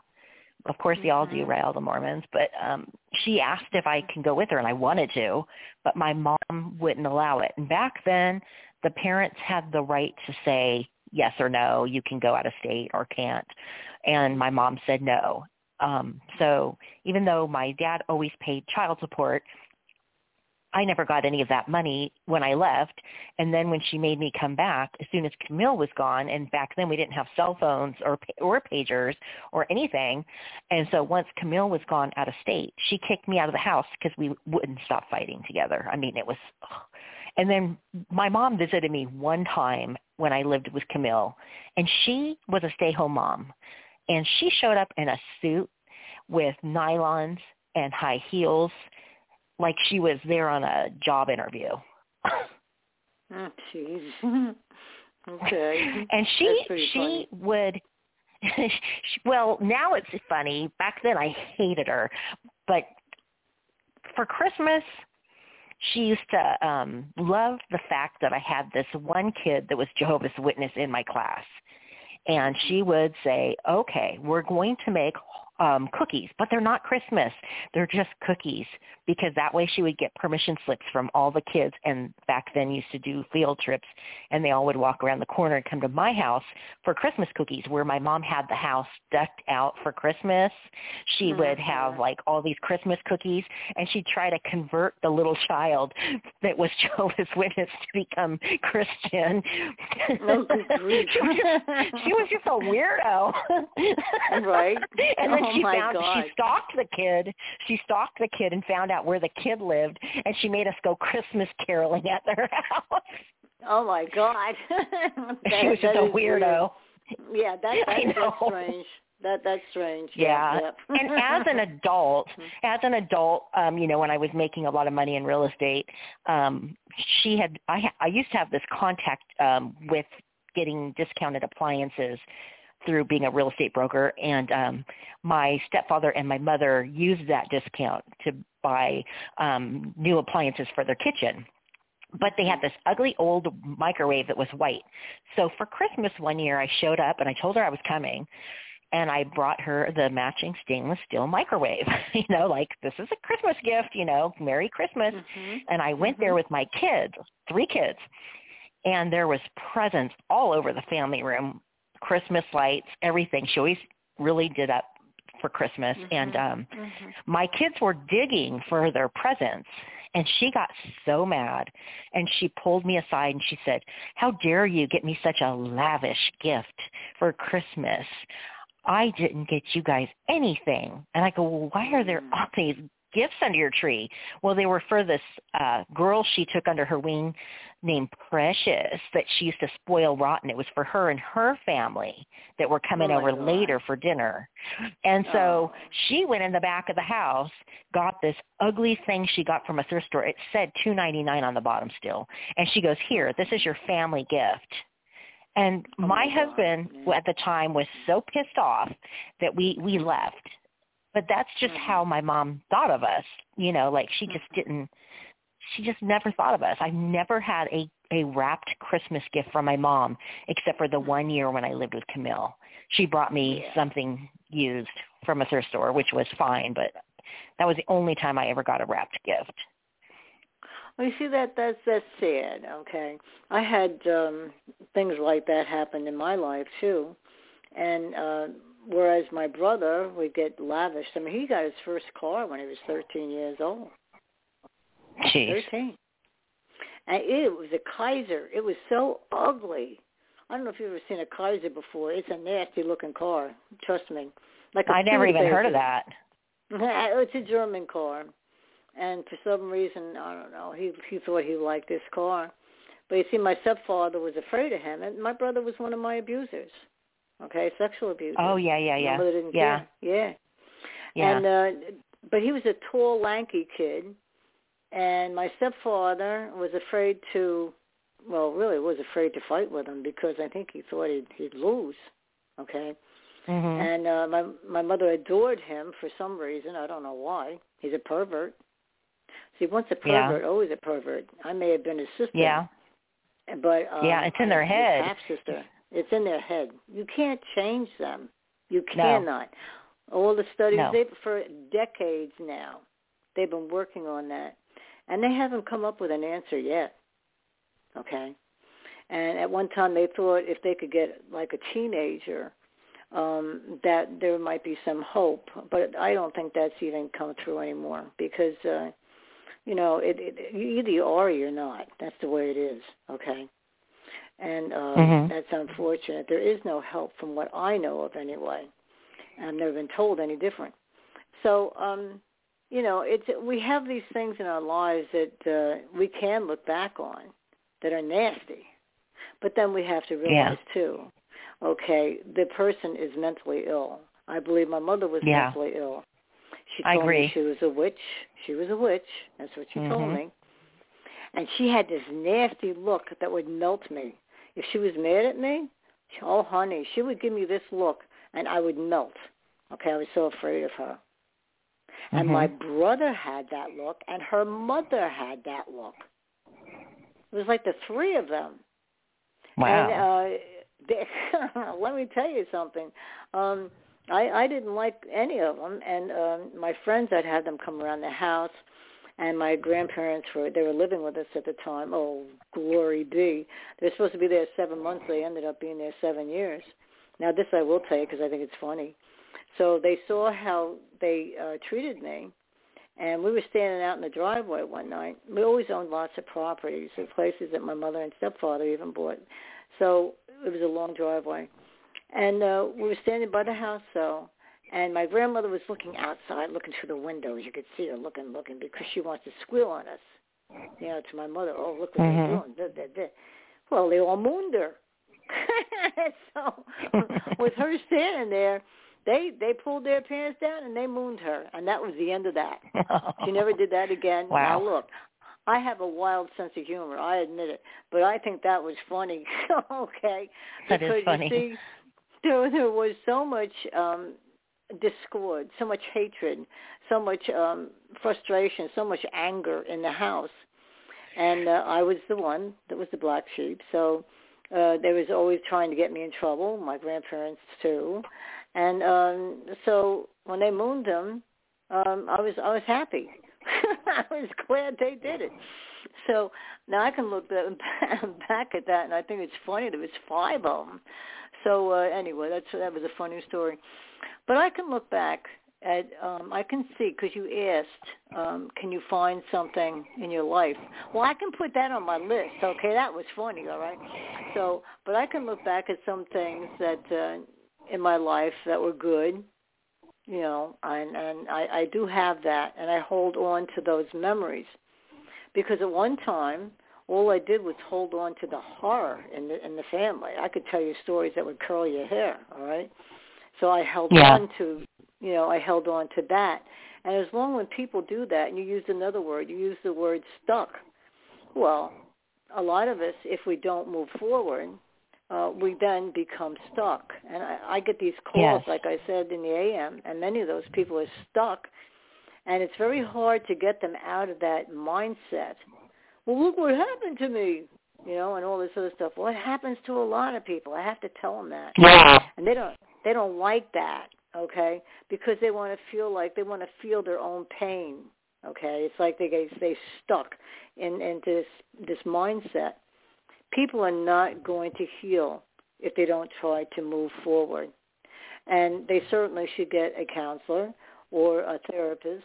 Of course, they all do, Mm-hmm. right? All the Mormons. But um she asked if I can go with her, and I wanted to, but my mom wouldn't allow it. And back then, the parents had the right to say yes or no. You can go out of state or can't. And my mom said no. Um, so even though my dad always paid child support, I never got any of that money when I left. And then when she made me come back, as soon as Camille was gone, and back then we didn't have cell phones or or pagers or anything, and so once Camille was gone out of state, she kicked me out of the house because we wouldn't stop fighting together. I mean, it was. And then my mom visited me one time when I lived with Camille, and she was a stay-home mom, and she showed up in a suit with nylons and high heels, like she was there on a job interview. Oh, jeez. okay. and she she funny. would well now it's funny back then i hated her but for christmas she used to um love the fact that i had this one kid that was jehovah's witness in my class and she would say okay we're going to make um cookies but they're not christmas. They're just cookies because that way she would get permission slips from all the kids and back then used to do field trips and they all would walk around the corner and come to my house for christmas cookies where my mom had the house decked out for christmas. She would have Mhm. like all these christmas cookies and she'd try to convert the little child that was jehovah's witness to become christian. Oh, she, was just, she was just a weirdo. Right. and then Oh, she found God. she stalked the kid she stalked the kid and found out where the kid lived and she made us go christmas caroling at their house Oh my God. she was just a is weird. weirdo Yeah, that, that, that's know. strange. That that's strange. yeah, yeah. and as an adult as an adult um you know when i was making a lot of money in real estate um she had i ha- i used to have this contact um with getting discounted appliances through being a real estate broker and um my stepfather and my mother used that discount to buy um new appliances for their kitchen but they had this ugly old microwave that was white so for christmas one year i showed up and i told her i was coming and I brought her the matching stainless steel microwave. you know, like this is a Christmas gift, you know, Merry Christmas. Mhm. And I went there with my kids, three kids, and there was presents all over the family room, Christmas lights, everything. She always really did up for Christmas. And um Mhm. my kids were digging for their presents and she got so mad and she pulled me aside and she said, "How dare you get me such a lavish gift for Christmas? I didn't get you guys anything." And I go, "Well, why are there all these gifts under your tree?" Well, they were for this uh girl she took under her wing named Precious that she used to spoil rotten. It was for her and her family that were coming Oh, over God. later for dinner. And so Oh. she went in the back of the house, got this ugly thing she got from a thrift store. It said two ninety nine on the bottom still. And she goes, Here, this is your family gift. And Oh, my my husband Yeah. at the time was so pissed off that we we left. But that's just Mhm. how my mom thought of us. You know, like she just Mm-hmm. didn't she just never thought of us. I've never had a a wrapped Christmas gift from my mom except for the one year when I lived with Camille. She brought me Yeah. something used from a thrift store, which was fine, but that was the only time I ever got a wrapped gift. Well, you see that that's that's sad. Okay, I had um things like that happen in my life too, and uh whereas my brother would get lavish. I mean, he got his first car when he was 13 years old. Jeez. 13. And it was a Kaiser. It was so ugly. I don't know if you've ever seen a Kaiser before. It's a nasty looking car. Trust me. Like I never even heard of that. it's a German car, and for some reason, I don't know, he he thought he liked this car. But you see, my stepfather was afraid of him, and my brother was one of my abusers. Okay, sexual abusers. Oh yeah, yeah, yeah. mother didn't Yeah. care. Yeah. Yeah. And uh but he was a tall, lanky kid, and my stepfather was afraid to, well, really was afraid to fight with him because I think he thought he'd he'd lose. Okay. mhm. And uh, my my mother adored him for some reason. I don't know why. He's a pervert. See, once a Yeah. pervert, always a pervert. I may have been his sister. Yeah. But um, Yeah, it's in their head. Half sister. It's in their head. You can't change them. You No. cannot. All the studies No. they for decades now. They've been working on that, and they haven't come up with an answer yet. Okay. And at one time they thought if they could get like a teenager, um, that there might be some hope. But I don't think that's even come through anymore because, uh, you know, it, it you either you are or you're not. That's the way it is. Okay. And uh, Mhm. that's unfortunate. There is no help from what I know of anyway. I've never been told any different. So, um, you know, it's we have these things in our lives that uh, we can look back on that are nasty, but then we have to realize Yeah. too, okay, the person is mentally ill. I believe my mother was Yeah. mentally ill. She I told agree. me she was a witch. She was a witch. That's what she told Mhm. me. And she had this nasty look that would melt me. If she was mad at me, oh honey, she would give me this look and I would melt. Okay, I was so afraid of her. And Mhm. my brother had that look and her mother had that look. It was like the three of them. Wow. And uh, they, let me tell you something. Um, I, I didn't like any of them, and um, my friends, I'd have them come around the house, and my grandparents were they were living with us at the time. Oh, glory be! They're supposed to be there seven months. They ended up being there seven years. Now, this I will tell you because I think it's funny. So they saw how they uh, treated me, and we were standing out in the driveway one night. We always owned lots of properties and places that my mother and stepfather even bought. So it was a long driveway. And uh, we were standing by the house, though, and my grandmother was looking outside, looking through the windows. You could see her looking, looking, because she wants to squeal on us. You know, to my mother, oh, look what Mhm. they're doing. Da, da, da. Well, they all mooned her. so with her standing there, they they pulled their pants down and they mooned her, and that was the end of that. She never did that again. Wow. Now look, I have a wild sense of humor. I admit it, but I think that was funny. okay, That is because funny. you see, there there was so much um discord, so much hatred, so much um frustration, so much anger in the house, and uh, I was the one that was the black sheep. So uh, they was always trying to get me in trouble. My grandparents too, and um, so when they mooned them, um, I was I was happy. I was glad they did it. So now I can look back at that, and I think it's funny. There was five of them. So uh, anyway, that's that was a funny story. But I can look back at um, I can see because you asked, um, can you find something in your life? Well, I can put that on my list. Okay, that was funny. All right. So, but I can look back at some things that uh, in my life that were good you know, and and I, I do have that, and I hold on to those memories because at one time all I did was hold on to the horror in the in the family. I could tell you stories that would curl your hair. All right, so I held Yeah. on to, you know, I held on to that, and as long when people do that, and you used another word, you use the word stuck. Well, a lot of us, if we don't move forward, uh, we then become stuck. And I, I get these calls, Yes. like I said in the AM, and many of those people are stuck. And it's very hard to get them out of that mindset. Well, look what happened to me, you know, and all this other stuff. Well, it happens to a lot of people. I have to tell them that, yeah. and they don't they don't like that, okay, because they want to feel like they want to feel their own pain. Okay, it's like they get they stuck in into this this mindset people are not going to heal if they don't try to move forward. And they certainly should get a counselor or a therapist,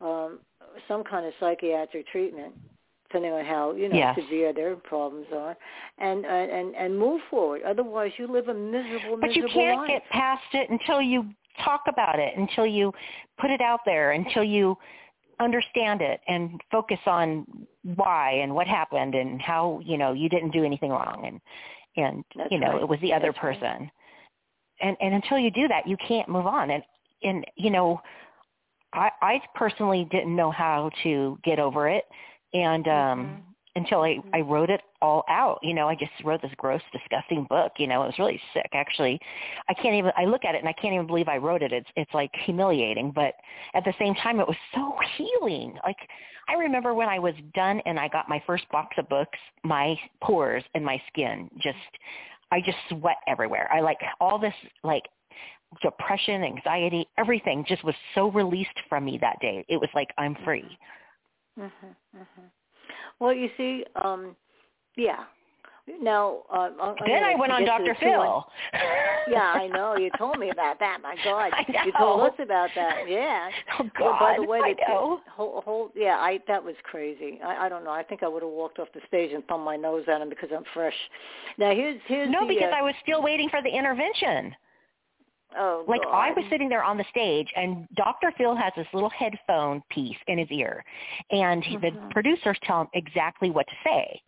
um, some kind of psychiatric treatment, depending on how you know Yes. severe their problems are, and and and move forward. Otherwise, you live a miserable, miserable life. But you can't life. get past it until you talk about it, until you put it out there, until you understand it and focus on why and what happened and how, you know, you didn't do anything wrong and and That's you know, right. it was the other That's right. person. And and until you do that, you can't move on. And and you know, I I personally didn't know how to get over it and um Mhm. until I, I wrote it all out. You know, I just wrote this gross, disgusting book. You know, it was really sick. Actually, I can't even. I look at it and I can't even believe I wrote it. It's it's like humiliating, but at the same time, it was so healing. Like I remember when I was done and I got my first box of books, my pores and my skin just, I just sweat everywhere. I like all this like depression, anxiety, everything just was so released from me that day. It was like I'm free. Mhm, mhm. Well, you see, um, yeah. Now, uh, I'm- then I went on get to the Dr. Phil. Yeah, I know. You told me about that. My God, you told us about that. Yeah. Oh Well, God! by the way, I know. Hold, hold, yeah, I that was crazy. I, I don't know. I think I would have walked off the stage and thumbed my nose at him because I'm fresh. Now here's here's No, the, because uh, I was still waiting for the intervention. Oh, like God. I was sitting there on the stage, and Dr. Phil has this little headphone piece in his ear, and he, the producers tell him exactly what to say.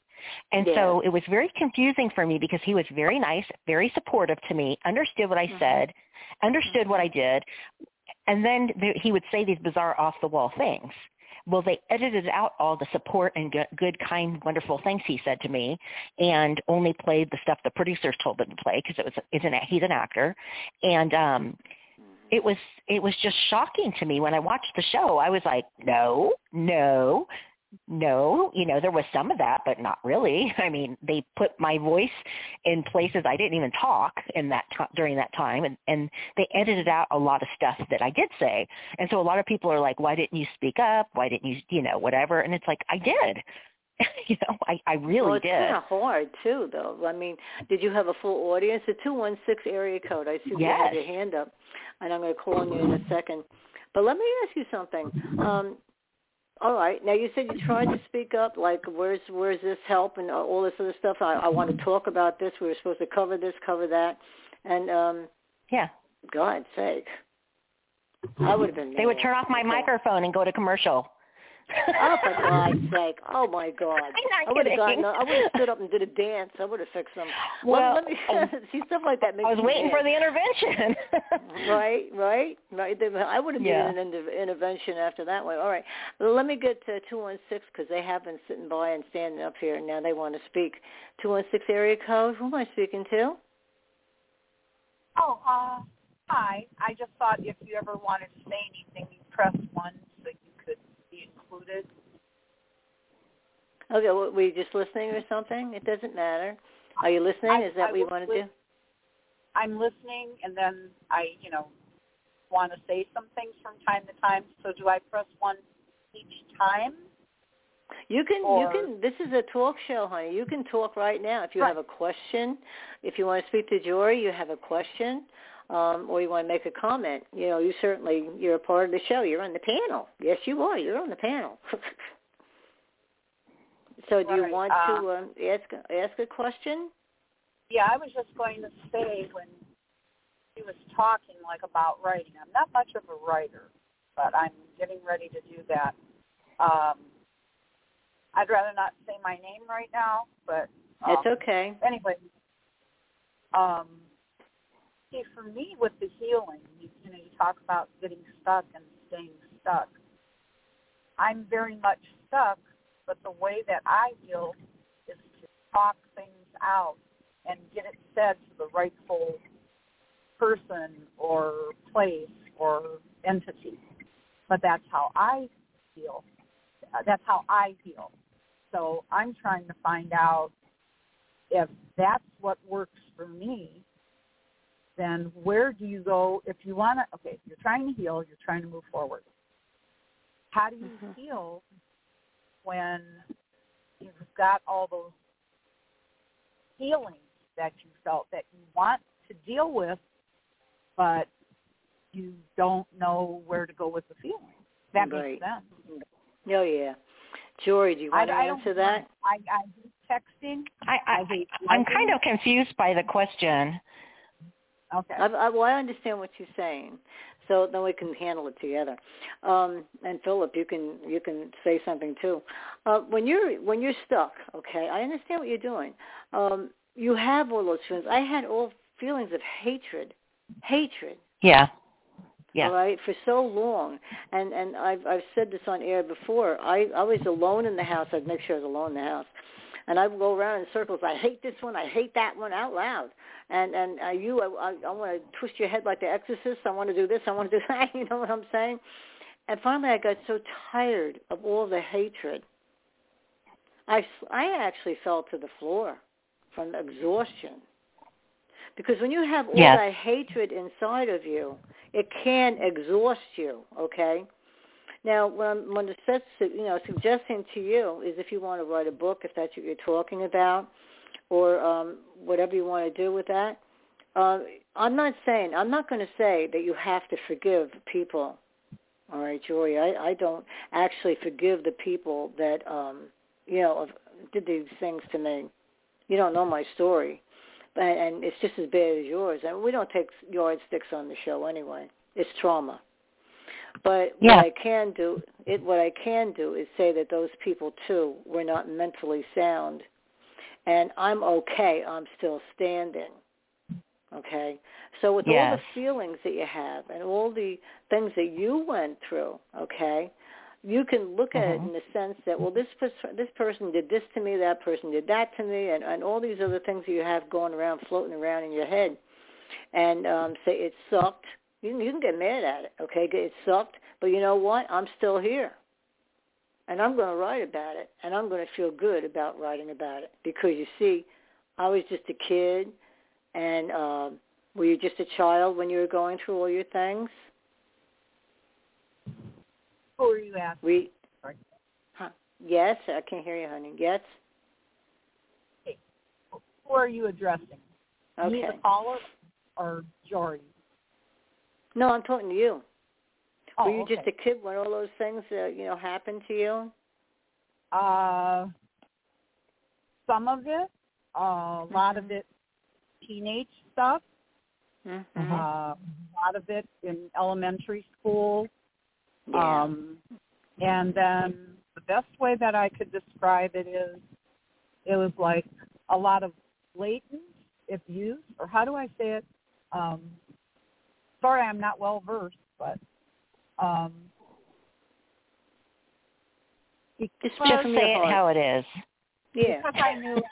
And so it was very confusing for me because he was very nice, very supportive to me, understood what I Mhm. said, understood what I did, and then there, he would say these bizarre off-the-wall things. Well, they edited out all the support and good, kind, wonderful things he said to me, and only played the stuff the producers told them to play because it was it's an he's an actor, and um, it was it was just shocking to me when I watched the show. I was like, no, no, no. You know, there was some of that, but not really. I mean, they put my voice in places I didn't even talk in that t- during that time, and and they edited out a lot of stuff that I did say. And so a lot of people are like, why didn't you speak up? Why didn't you, you know, whatever? And it's like I did. you know, I I really well, it's did. kind of hard too, though. I mean, did you have a full audience? The two one six area code. I see you have your hand up, and I'm going to call on you in a second. But let me ask you something. Um, all right. Now you said you tried to speak up, like where's where's this help and all this other stuff. I, I want to talk about this. We were supposed to cover this, cover that, and um, Yeah. God's sake, I would have been. They would turn off my microphone and go to commercial. Oh, for God's sake! Oh my God! I'm not I would have kidding. gotten. I would have stood up and did a dance. I would have fixed them. Well, let, let me see stuff like that. Makes I was waiting mad. for the intervention. right, right, right. They- I would have Yeah. needed an inter- intervention after that one. All right, let me get to two one six because they have been sitting by and standing up here, and now they want to speak. Two one six area code. Who am I speaking to? Oh, uh, hi. I just thought if you ever wanted to say anything, you press one so you could be included. Okay, well, were you just listening or something? It doesn't matter. Are you listening? Is that I what you want to do? I'm listening, and then I, you know, want to say some things from time to time. So do I press one each time? You can, Or- you can. This is a talk show, honey. You can talk right now if you Right. have a question. If you want to speak to Jori, you have a question, um, or you want to make a comment. You know, you certainly you're a part of the show. You're on the panel. Yes, you are. You're on the panel. so, do you want uh, to um, ask ask a question? Yeah, I was just going to say when he was talking like about writing. I'm not much of a writer, but I'm getting ready to do that. Um, I'd rather not say my name right now, but um, It's okay. anyway, um, see, for me with the healing, you, you know, you talk about getting stuck and staying stuck. I'm very much stuck, but the way that I heal is to talk things out and get it said to the rightful person or place or entity. But that's how I. Uh, That's how I feel. So I'm trying to find out if that's what works for me, then where do you go if you want to? Okay, you're trying to heal, you're trying to move forward. How do you Mhm. heal when you've got all those feelings that you felt that you want to deal with, but you don't know where to go with the feeling? That Right. makes sense. Oh yeah, Jori, do you want to I, I answer that? I, I hate texting. I, I, I hate I'm kind of confused by the question. Okay. I, I, well, I understand what you're saying, so then we can handle it together. Um, and Philip, you can you can say something too. Uh, when you're when you're stuck, okay, I understand what you're doing. Um, you have all those feelings. I had all feelings of hatred, hatred. Yeah. Yeah. Right, for so long, and and I've I've said this on air before. I I was alone in the house. I'd make sure I was alone in the house, and I would go around in circles. I hate this one. I hate that one out loud. And and uh, you, I, I, I want to twist your head like the Exorcist. I want to do this. I want to do that. You know what I'm saying? And finally, I got so tired of all the hatred. I I actually fell to the floor from exhaustion. Because when you have all Yes. that hatred inside of you, it can exhaust you. Okay. Now, what I'm, the sets, you know, suggesting to you is if you want to write a book, if that's what you're talking about, or um, whatever you want to do with that. Uh, I'm not saying I'm not going to say that you have to forgive people. All right, Jori. I, I don't actually forgive the people that um, you know did these things to me. You don't know my story, and, and it's just as bad as yours. And we don't take yardsticks on the show anyway. It's trauma. But Yeah. what I can do, it what I can do is say that those people too were not mentally sound, and I'm okay. I'm still standing. Okay. So with all the feelings that you have and all the things that you went through, okay, you can look at it Mhm. in the sense that well, this pers- this person did this to me, that person did that to me, and and all these other things that you have going around, floating around in your head, and um, say it sucked. You can, you can get mad at it, okay? It sucked, but you know what? I'm still here, and I'm going to write about it, and I'm going to feel good about writing about it because you see, I was just a kid, and um, were you just a child when you were going through all your things? Who are you asking? We, Sorry. huh? Yes, I can hear you, honey. Yes. Who are you addressing? Me, Okay. the caller, or Jori? No, I'm talking to you. Oh, Were you okay. just a kid when all those things, uh, you know, happened to you? Uh, some of it, uh, a lot Mm-hmm. of it, teenage stuff. Mm-hmm. Mhm. Uh, a lot of it in elementary school. yeah. Um, and then the best way that I could describe it is, it was like a lot of blatant abuse, or how do I say it? Um, sorry, I'm not well versed, but um, Just Just speak say it how it is. Yeah. because I knew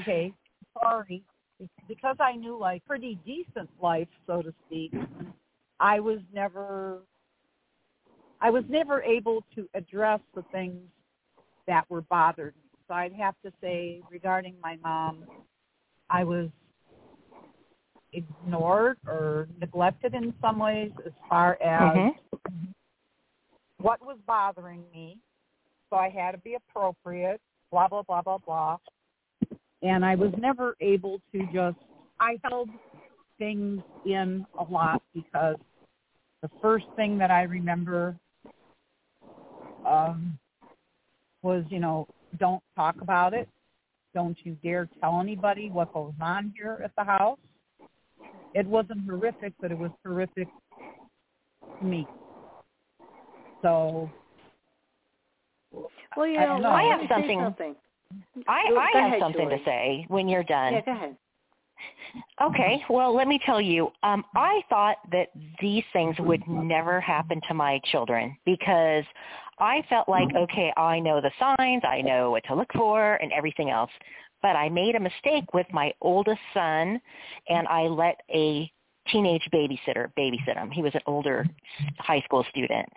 okay, sorry, because I knew like pretty decent life, so to speak, I was never I was never able to address the things that were bothered me. So I'd have to say regarding my mom, I was ignored or neglected in some ways as far as Mhm. what was bothering me. So I had to be appropriate, blah, blah, blah, blah, blah. And I was never able to just, I held things in a lot because the first thing that I remember um, was, you know, don't talk about it. Don't you dare tell anybody what goes on here at the house. It wasn't horrific, but it was horrific to me. So Well, you I know, don't know. I have something- something. I, Go I have ahead, something Joy. to say when you're done. Yeah, go ahead. Okay, well, let me tell you. Um, I thought that these things would never happen to my children because I felt like, okay, I know the signs, I know what to look for, and everything else. But I made a mistake with my oldest son, and I let a teenage babysitter babysit him. He was an older high school student.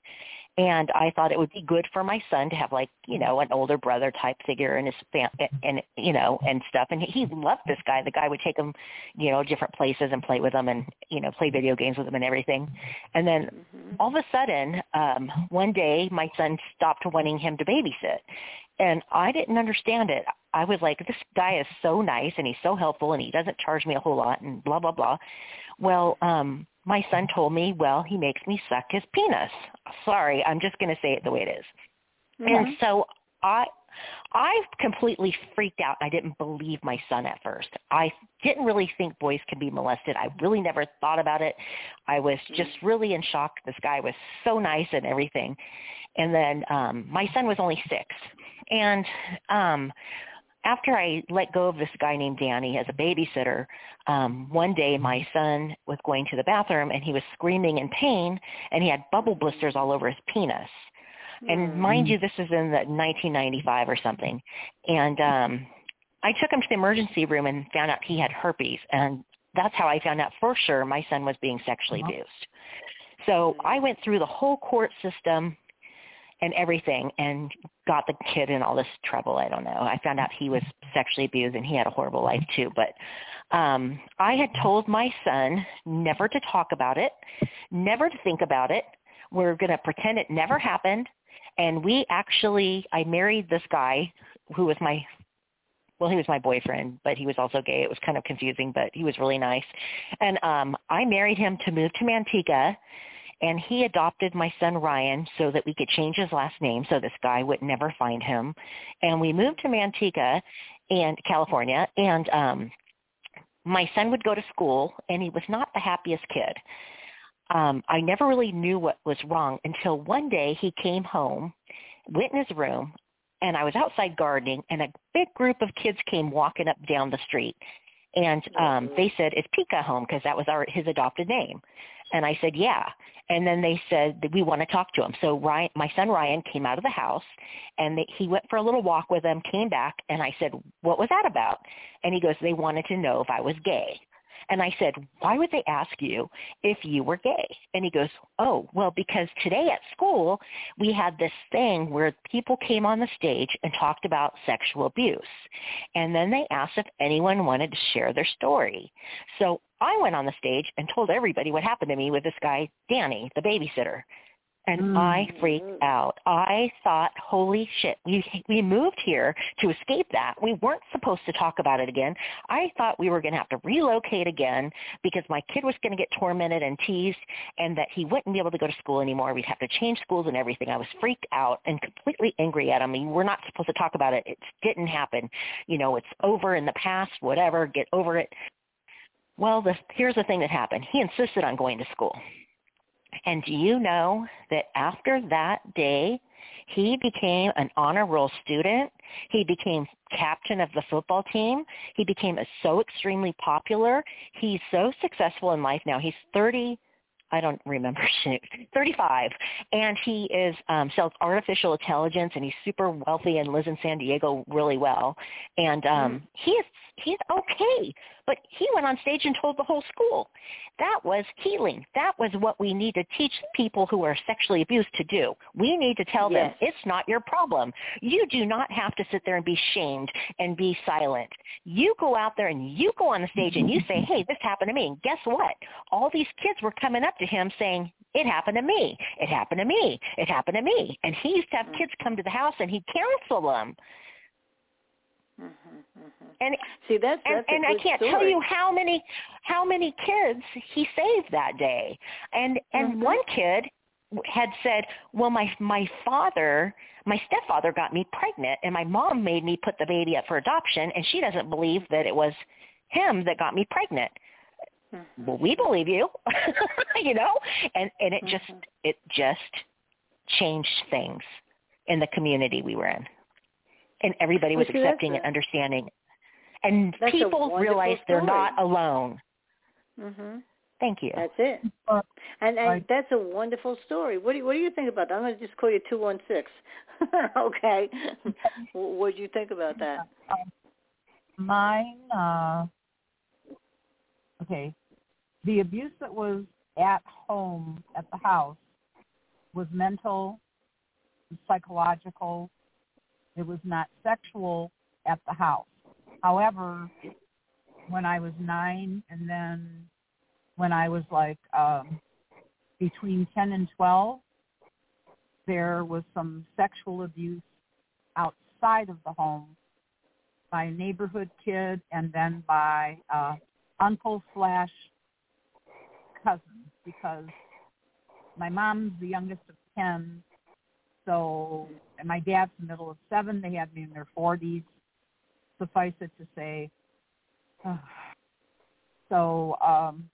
And I thought it would be good for my son to have like, you know, an older brother type figure in his fam- and you know, and stuff. And he loved this guy. The guy would take him, you know, different places and play with him and, you know, play video games with him and everything. And then Mm-hmm. all of a sudden, um, one day my son stopped wanting him to babysit. And I didn't understand it. I was like, this guy is so nice and he's so helpful and he doesn't charge me a whole lot and blah, blah, blah. Well, um, my son told me, well, he makes me suck his penis. Sorry, I'm just going to say it the way it is. And Mhm. so I I completely freaked out. I didn't believe my son at first. I didn't really think boys can be molested. I really never thought about it. I was just really in shock. This guy was so nice and everything. And then um my son was only 6. And um after I let go of this guy named Danny as a babysitter, um, one day my son was going to the bathroom and he was screaming in pain and he had bubble blisters all over his penis. And mind you, this is in the 1995 or something. And um, I took him to the emergency room and found out he had herpes. And that's how I found out for sure my son was being sexually abused. So I went through the whole court system and everything and got the kid in all this trouble. I don't know. I found out he was sexually abused and he had a horrible life too. But um, I had told my son never to talk about it, never to think about it. We're going to pretend it never happened. And we actually, I married this guy who was my, well, he was my boyfriend, but he was also gay. It was kind of confusing, but he was really nice. And um, I married him to move to Manteca and he adopted my son Ryan so that we could change his last name so this guy would never find him. And we moved to Manteca and California and um my son would go to school and he was not the happiest kid. Um, I never really knew what was wrong until one day he came home, went in his room, and I was outside gardening and a big group of kids came walking up down the street. And um they said, "Is Pika home?" because that was our his adopted name. And I said, "Yeah." And then they said that we want to talk to him. So Ryan, my son Ryan came out of the house and they, he went for a little walk with them, came back, and I said, "What was that about?" And he goes, "They wanted to know if I was gay." And I said, why would they ask you if you were gay? And he goes, oh, well, because today at school we had this thing where people came on the stage and talked about sexual abuse. And then they asked if anyone wanted to share their story. So I went on the stage and told everybody what happened to me with this guy, Danny, the babysitter and hmm. I freaked out. I thought, holy shit, we we moved here to escape that. We weren't supposed to talk about it again. I thought we were going to have to relocate again because my kid was going to get tormented and teased and that he wouldn't be able to go to school anymore. We'd have to change schools and everything. I was freaked out and completely angry at him. I mean, we're not supposed to talk about it. It didn't happen. You know, it's over in the past, whatever, get over it. Well, the, here's the thing that happened. He insisted on going to school. And do you know that after that day, he became an honor roll student. He became captain of the football team. He became a, so extremely popular. He's so successful in life now. He's 30 I don't remember 35 and he is um sells artificial intelligence and he's super wealthy and lives in San Diego really well and um mm. he is he's okay but he went on stage and told the whole school that was healing that was what we need to teach people who are sexually abused to do we need to tell yes. them it's not your problem you do not have to sit there and be shamed and be silent you go out there and you go on the stage and you say hey this happened to me and guess what all these kids were coming up to him saying, it happened to me. It happened to me. It happened to me. And he used to have kids come to the house and he'd counsel them. Mm-hmm, mm-hmm. And see that's, that's and, and I can't story. tell you how many how many kids he saved that day. And and mm-hmm. one kid had said, "Well, my my father, my stepfather got me pregnant, and my mom made me put the baby up for adoption, and she doesn't believe that it was him that got me pregnant." Mm-hmm. well we believe you you know and and it just Mhm. it just changed things in the community we were in and everybody was Well, see, that's accepting and understanding and That's people wonderful realize they're story. not alone Mhm. thank you That's it. And and Right. that's a wonderful story. What do you, what do you think about that? I'm going to just call you 216. okay. what do you think about that? Um, mine, uh, okay, the abuse that was at home, at the house, was mental, psychological. It was not sexual at the house. However, when I was nine and then when I was like um, between 10 and 12, there was some sexual abuse outside of the home by a neighborhood kid and then by uh, uncle slash cousin because my mom's the youngest of ten, so and my dad's the middle of seven. They had me in their forties. Suffice it to say, so um,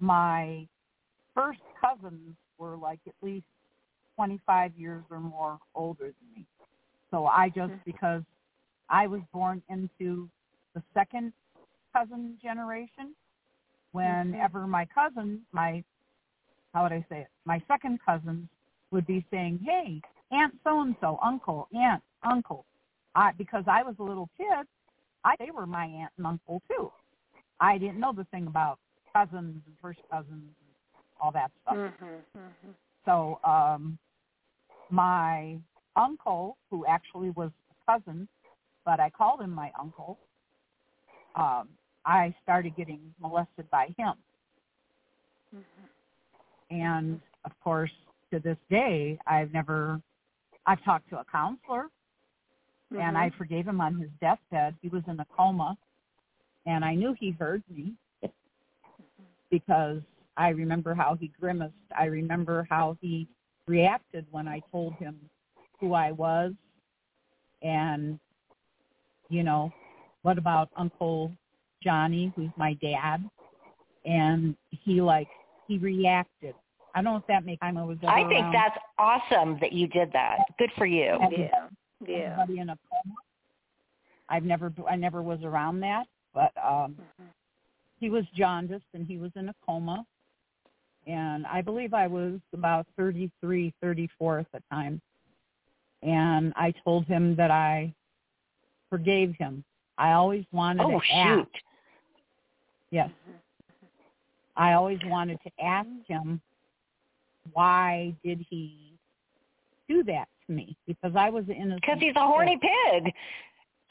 my first cousins were like at least 25 years or more older than me. So I just because I was born into the second cousin generation. Whenever my cousins, my how would I say it? My second cousins would be saying, "Hey, Aunt so and so, Uncle, Aunt, Uncle," I because I was a little kid, I they were my aunt and uncle too. I didn't know the thing about cousins and first cousins and all that stuff. Mhm. Mhm. So um, my uncle, who actually was a cousin, but I called him my uncle, um, I started getting molested by him. And of course, to this day, I've never, I've talked to a counselor and I mm-hmm. forgave him on his deathbed. He was in a coma and I knew he heard me because I remember how he grimaced. I remember how he reacted when I told him who I was and you know what about uncle Johnny, who's my dad, and he like he reacted. I don't know if that makes time I was I think around that's awesome that you did that. Good for you. Yeah. Yeah. in a coma. I've never I never was around that, but um he was jaundiced and he was in a coma. And I believe I was about 33, 34 at the time. And I told him that I forgave him. I always wanted Oh to ask. shoot. Yes. I always wanted to ask him why did he do that to me? Because I was innocent. Because he's a horny pig,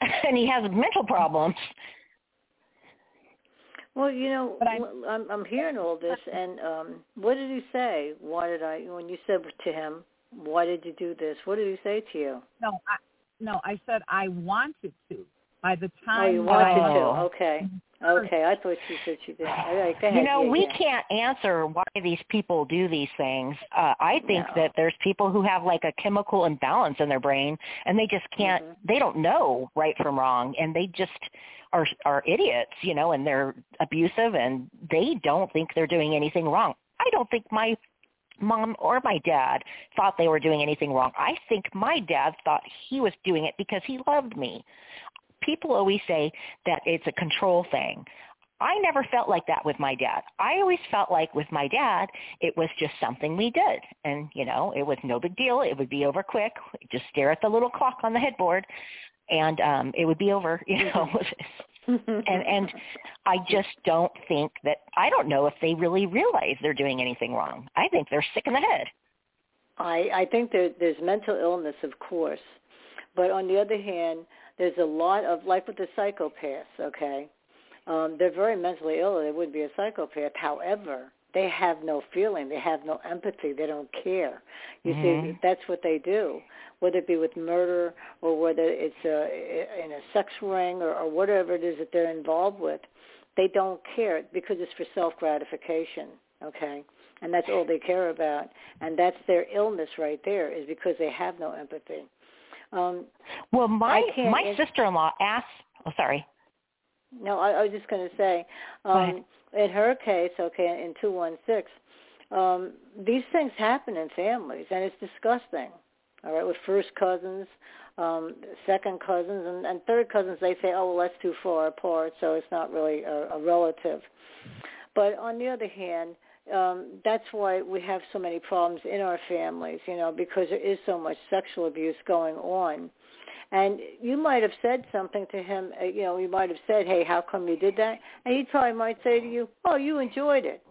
and he has mental problems. Well, you know, I'm- I'm I'm hearing all this, and um, what did he say? Why did I? When you said to him, "Why did you do this?" What did he say to you? No, I, no, I said I wanted to. By the Oh, time you wanted I, to. Oh. Okay. Okay. I thought you said you did. All right. Go ahead. You know, Yeah, we yeah. can't answer why these people do these things. Uh, I think No. that there's people who have like a chemical imbalance in their brain, and they just can't. Mhm. They don't know right from wrong, and they just are are idiots, you know, and they're abusive, and they don't think they're doing anything wrong. I don't think my mom or my dad thought they were doing anything wrong. I think my dad thought he was doing it because he loved me. People always say that it's a control thing. I never felt like that with my dad. I always felt like with my dad, it was just something we did. And, you know, it was no big deal. It would be over quick. Just stare at the little clock on the headboard and um it would be over, you know. and and I just don't think that I don't know if they really realize they're doing anything wrong. I think they're sick in the head. I I think there there's mental illness, of course, but on the other hand, there's a lot of like with the psychopaths. Okay, um, they're very mentally ill. They would be a psychopath. However, they have no feeling. They have no empathy. They don't care. You see, Mhm. that's what they do. Whether it be with murder or whether it's a, in a sex ring or, or whatever it is that they're involved with, they don't care because it's for self gratification. Okay and that's all they care about and that's their illness right there is because they have no empathy um Well, my my sister-in-law asked. Oh, sorry. no i, I was just going to say um in her case okay in 216 um these things happen in families and it's disgusting all right with first cousins um second cousins and, and third cousins they say oh well that's too far apart so it's not really a, a relative but on the other hand um, that's why we have so many problems in our families, you know, because there is so much sexual abuse going on. And you might have said something to him, uh, you know, you might have said, hey, how come you did that? And he probably might say to you, oh, you enjoyed it.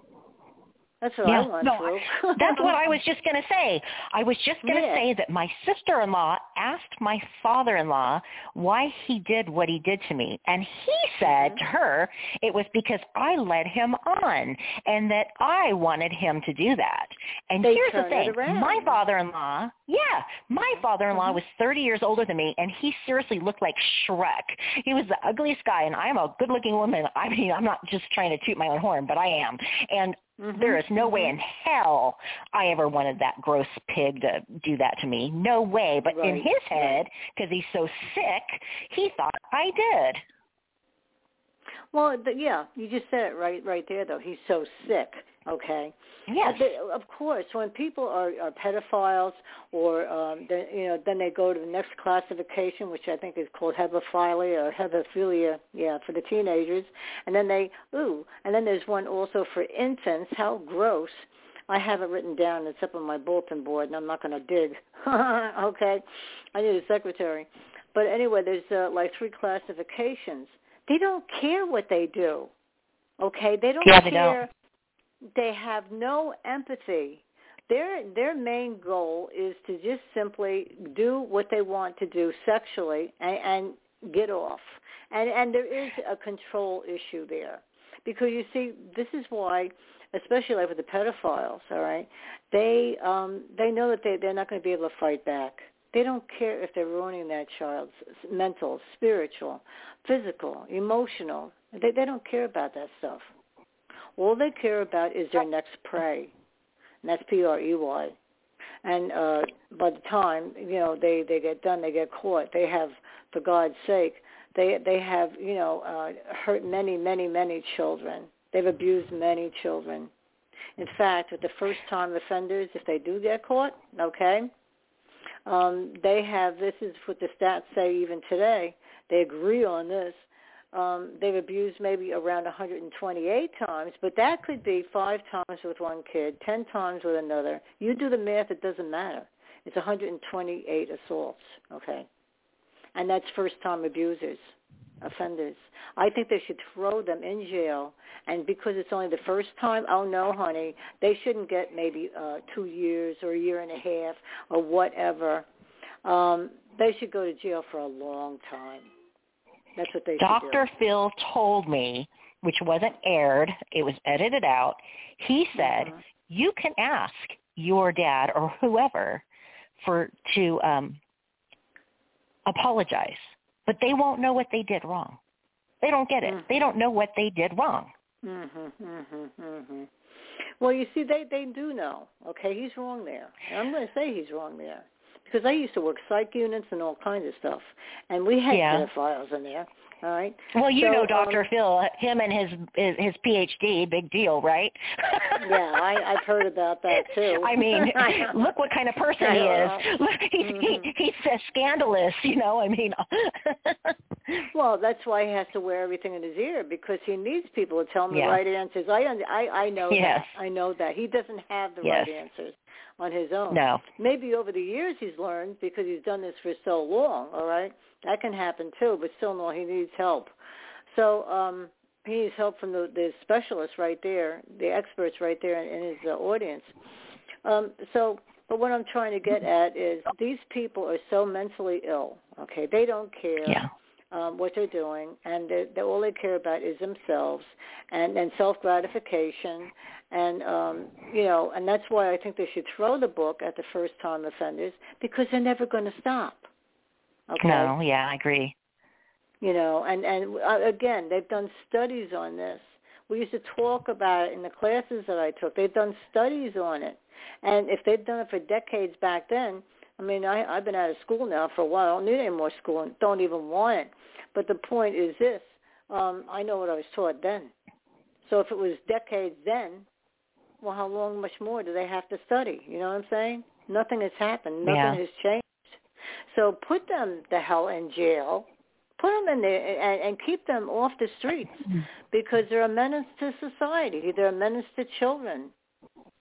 That's what Yeah. I went No, through. That's what I was just going to say. I was just going to Yeah. say that my sister-in-law asked my father-in-law why he did what he did to me. And he said Mm-hmm. to her it was because I led him on and that I wanted him to do that. And They here's the thing. My father-in-law, yeah, my father-in-law Mhm. was 30 years older than me and he seriously looked like Shrek. He was the ugliest guy and I'm a good-looking woman. I mean, I'm not just trying to toot my own horn, but I am. And Mhm, there is no way in hell I ever wanted that gross pig to do that to me. No way. But in his head, because he's so sick, he thought I did. Well, yeah, you just said it right, right there. Though he's so sick. Okay. Yes. But of course, when people are, are pedophiles, or um, they, you know, then they go to the next classification, which I think is called hebephilia or hebephilia, yeah, for the teenagers. And then they, ooh, and then there's one also for infants. How gross! I have it written down. It's up on my bulletin board, and I'm not going to dig. okay, I need a secretary. But anyway, there's uh, like three classifications. They don't care what they do. Okay, they don't Yeah, they don't. They have no empathy. Their their main goal is to just simply do what they want to do sexually and, and get off. And and there is a control issue there. Because you see, this is why especially like with the pedophiles, all right, they um they know that they they're not going to be able to fight back. They don't care if they're ruining that child's mental, spiritual, physical, emotional. They they don't care about that stuff. All they care about is their next prey, and that's P-R-E-Y. And uh, by the time you know they they get done, they get caught. They have, for God's sake, they they have you know uh, hurt many many many children. They've abused many children. In fact, with the first time offenders, if they do get caught, okay, um, they have this is what the stats say even today. They agree on this. Um, they've abused maybe around 128 times, but that could be five times with one kid, 10 times with another. You do the math, it doesn't matter. It's 128 assaults, okay? And that's first-time abusers, offenders. I think they should throw them in jail, and because it's only the first time, oh no, honey, they shouldn't get maybe uh, two years or a year and a half or whatever. Um, they should go to jail for a long time. That's what they Dr. Phil told me, which wasn't aired, it was edited out. He said, Mhm. you can ask your dad or whoever for to um apologize, but they won't know what they did wrong. They don't get it. Mhm. They don't know what they did wrong. Mhm, mhm, mhm. Well, you see, they they do know. Okay, he's wrong there. I'm going to say he's wrong there because I used to work psych units and all kinds of stuff, and we had Yeah. pedophiles in there. All right. Well, you So, know Dr. um, Phil, him and his his, his PhD, big deal, right? Yeah, I, I've heard about that too. I mean, look what kind of person I he know. is. Look, He's Mhm. he, he's uh, scandalous, you know. I mean, Well, that's why he has to wear everything in his ear because he needs people to tell him Yeah. the right answers. I I I know Yes. that. I know that he doesn't have the Yes. right answers on his own. no. Maybe over the years he's learned because he's done this for so long. All right, that can happen too. But still, no, he needs help. So um, he needs help from the, the specialists right there, the experts right there in, in his uh, audience. Um, so, but what I'm trying to get at is these people are so mentally ill. Okay, they don't care Yeah. um, what they're doing, and they, they, all they care about is themselves and, and self gratification, and um, you know, and that's why I think they should throw the book at the first time offenders because they're never going to stop. Okay, No. Yeah, I agree. you know, and and uh, again, they've done studies on this. We used to talk about it in the classes that I took. They've done studies on it, and if they've done it for decades back then, I mean, I, I've been out of school now for a while. I don't need any more school and don't even want it. But the point is this: um, I know what I was taught then. So if it was decades then, well, how long much more do they have to study? You know what I'm saying? Nothing has happened. Nothing Yeah. has changed. So put them the hell in jail. Put them in there and, and keep them off the streets because they're a menace to society. They're a menace to children,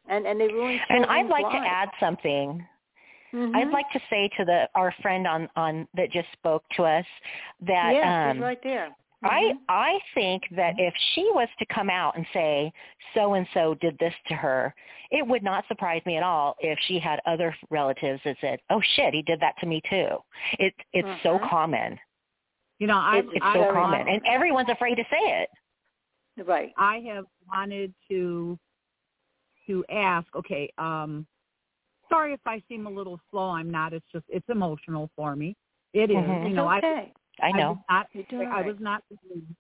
and and they ruin And I'd like to add something. Mhm. I'd like to say to the our friend on on that just spoke to us that yeah, um right there. I Mhm. I think that if she was to come out and say so and so did this to her, it would not surprise me at all if she had other relatives that said, "Oh shit, he did that to me too." It it's so Mhm. common. You know, I It's It's I, so very common, and everyone's afraid to say it. right. I have wanted to to ask. Okay, um, sorry if I seem a little slow. I'm not. It's just it's emotional for me. It is. Mhm. You know, okay. I I know. was not You're I was not moved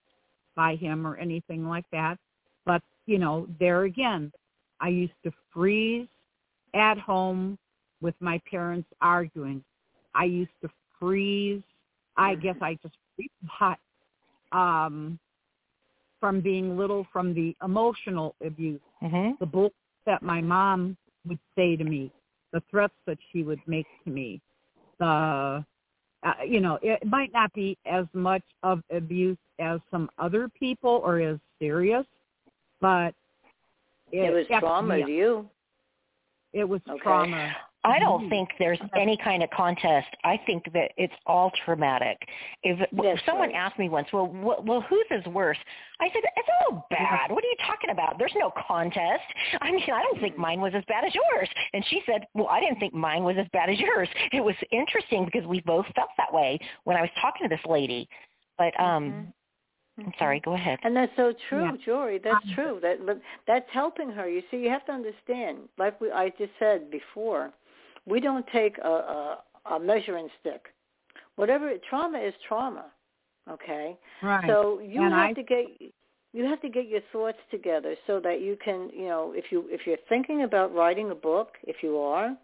by him or anything like that. But, you know, there again, I used to freeze at home with my parents arguing. I used to freeze. I Mm-hmm. guess I just freeze hot um, from being little, from the emotional abuse, Mhm. the bull that my mom would say to me, the threats that she would make to me, the uh, you know, it might not be as much of abuse as some other people or as serious, but it, It was trauma to you. It was Okay. trauma. I don't Mhm. think there's any kind of contest. I think that it's all traumatic. If That's someone right. asked me once, well, wh- well, whose is worse? I said, it's all bad. What are you talking about? There's no contest. I mean, I don't think mine was as bad as yours. And she said, well, I didn't think mine was as bad as yours. It was interesting because we both felt that way when I was talking to this lady. But um, I'm sorry. Go ahead. And that's so true, Yeah. Jori. That's true. That that's helping her. You see, you have to understand. Like we, I just said before, we don't take a, a, a measuring stick. Whatever trauma is trauma. Okay. Right. So you And have I- to get you have to get your thoughts together so that you can, you know, if you if you're thinking about writing a book, if you are,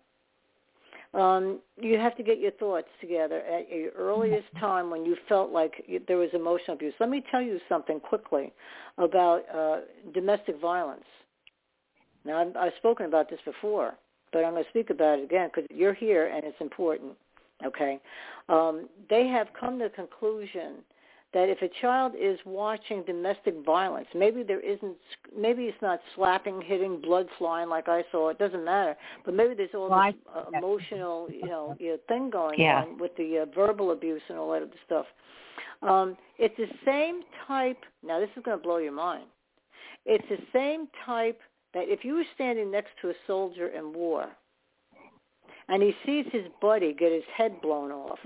um, you have to get your thoughts together at your earliest time when you felt like there was emotional abuse. Let me tell you something quickly about uh, domestic violence. Now, I've, I've spoken about this before, but I'm going to speak about it again because you're here and it's important. Okay, um, they have come to the conclusion that if a child is watching domestic violence, maybe there isn't, maybe it's not slapping, hitting, blood flying like I saw. It doesn't matter, but maybe there's all Well, this uh, emotional, you know, you know, thing going Yeah. on with the uh, verbal abuse and all that other stuff. Um, it's the same type. Now, this is going to blow your mind. It's the same type that if you were standing next to a soldier in war, and he sees his buddy get his head blown off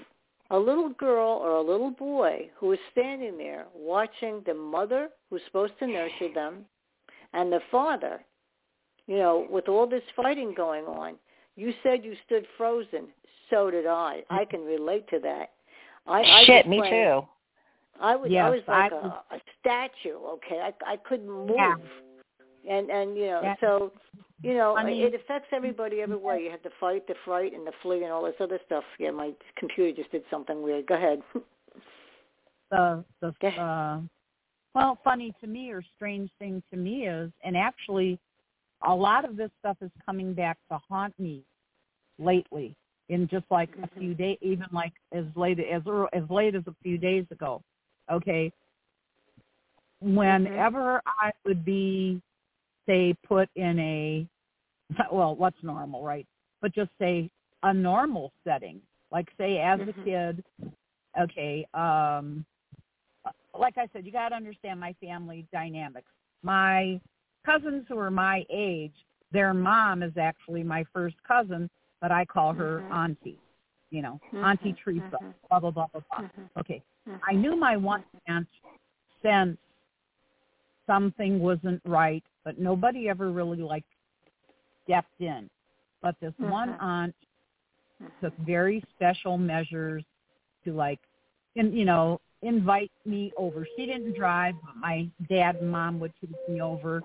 a little girl or a little boy who is standing there watching the mother who's supposed to nurture them and the father, you know, with all this fighting going on, you said you stood frozen. So did I. I can relate to that. I, I Shit, me too. I was I was like I a, was- a statue. Okay, I I couldn't move, Yeah. And and you know Yeah. so you know I mean- it affects everybody every way. You have the fight, the fright, and the flee, and all this other stuff. Yeah, my computer just did something weird. Go ahead. the the Okay. uh well funny to me or strange thing to me is and actually a lot of this stuff is coming back to haunt me lately in just like a few days even like as late as as late as a few days ago okay whenever i would be say put in a well what's normal right but just say a normal setting like say as Mhm. a kid okay um like I said, you got to understand my family dynamics. My cousins who are my age, their mom is actually my first cousin, but I call her Mhm. auntie. You know, Mhm, Auntie Teresa. mhm. Blah blah blah blah blah. Mhm. Okay. I knew my one aunt sensed something wasn't right, but nobody ever really like stepped in. But this one Mhm. aunt took very special measures to like and you know invite me over she didn't drive but my dad and mom would take me over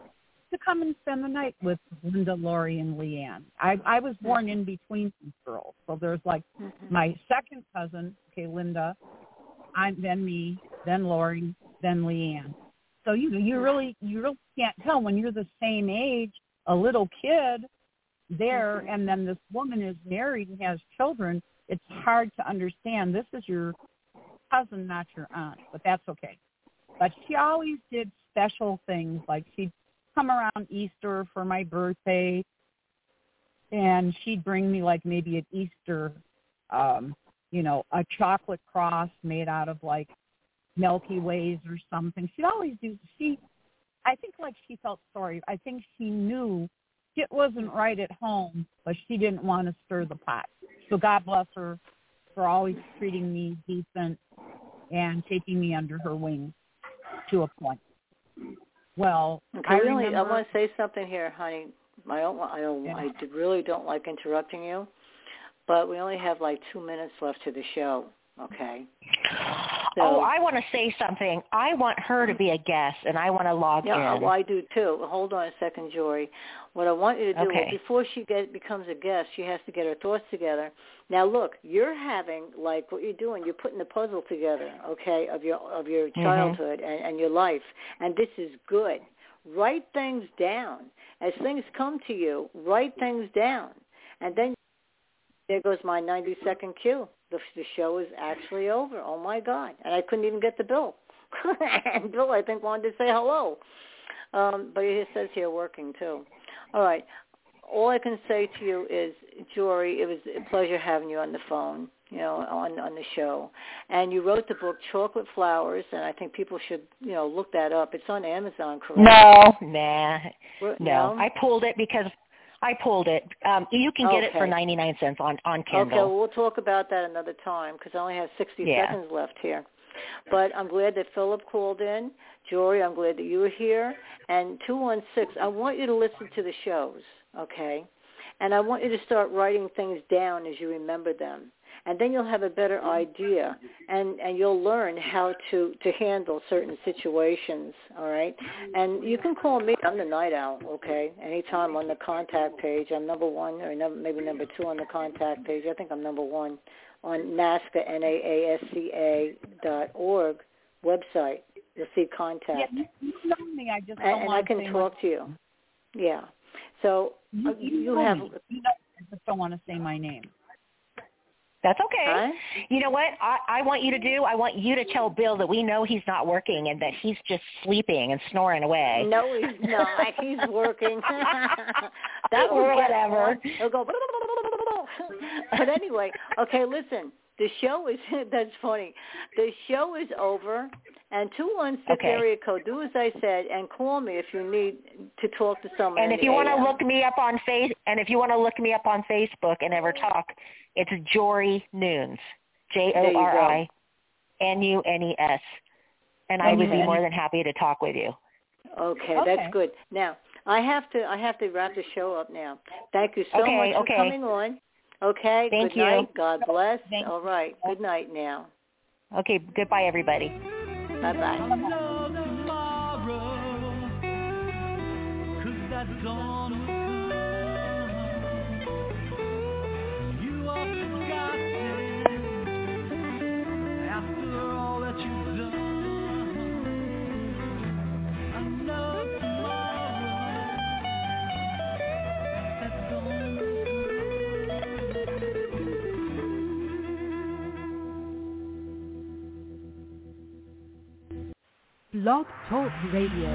to come and spend the night with linda Lori, and leanne i i was born in between these girls so there's like Mhm. my second cousin okay linda i'm then me then Lori, then leanne so you you really you really can't tell when you're the same age a little kid there and then this woman is married and has children it's hard to understand. This is your cousin not your aunt but that's okay. But she always did special things like she'd come around easter for my birthday and she'd bring me like maybe at easter um you know a chocolate cross made out of like milky ways or something she'd always do she i think like she felt sorry i think she knew it wasn't right at home, but she didn't want to stir the pot. So God bless her for always treating me decent and taking me under her wing to a point. Well, Okay, I really, remember, I want to say something here, honey. I don't, I don't, Yeah. I really don't like interrupting you, but we only have like two minutes left to the show. Okay. So- oh, I want to say something. I want her to be a guest, and I want to log Yeah, in. well, I do too. Hold on a second, Jori. What I want you to do Okay. is before she get, becomes a guest, she has to get her thoughts together. Now, look, you're having like what you're doing. You're putting the puzzle together, okay, of your of your Mhm. childhood and, and your life, and this is good. Write things down as things come to you. Write things down, and then there goes my 90 second cue. The, the show is actually over. Oh my God! And I couldn't even get the bill. and Bill, I think, wanted to say hello. Um, but he says here working too. All right. All I can say to you is, Jori, it was a pleasure having you on the phone, you know, on on the show. And you wrote the book Chocolate Flowers, and I think people should, you know, look that up. It's on Amazon, correct? No, nah, Where- no. I pulled it because I pulled it. Um, you can get it for ninety nine cents on on Okay, Kindle. well, we'll talk about that another time because I only have 60 Yeah. seconds left here. But I'm glad that Philip called in. Jori, I'm glad that you were here. And 216, I want you to listen to the shows, okay? And I want you to start writing things down as you remember them. And then you'll have a better idea, and and you'll learn how to to handle certain situations. All right, and you can call me. I'm the night owl. Okay, anytime on the contact page. I'm number one or number, maybe number two on the contact page. I think I'm number one on NAASCA N A A S C A dot org website. You'll see contact. Yeah, you know me. I just and, and I can talk to you. Yeah. So You, uh, you, you have. me. You know, I just don't want to say my name. That's okay. Huh? You know what I, I want you to do? I want you to tell Bill that we know he's not working and that he's just sleeping and snoring away. No, he's not. He's working. that Or whatever. He'll go. but anyway, okay. Listen, the show is. That's funny. The show is over. And two one six Okay. area code. Do as I said, and call me if you need to talk to someone. And if you want to look me up on face, and if you want to look me up on Facebook and ever talk, it's Jori Nunes, J O R I N U N E S, and I would be more than happy to talk with you. Okay, Okay. that's good. Now I have to. I have to wrap the show up now. Thank you so Okay, much for okay. coming on. Okay. Thank good you. night. God bless. Thank All right. Good night now. Okay, goodbye, everybody. Bye bye. Blog Talk Radio.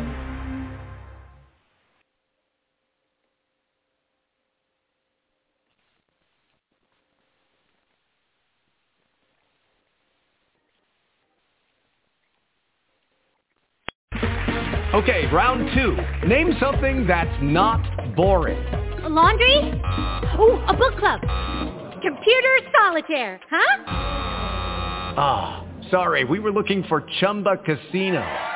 Okay, round two. Name something that's not boring. A laundry? Ooh, a book club. Computer solitaire, huh? Ah, sorry, we were looking for Chumba Casino.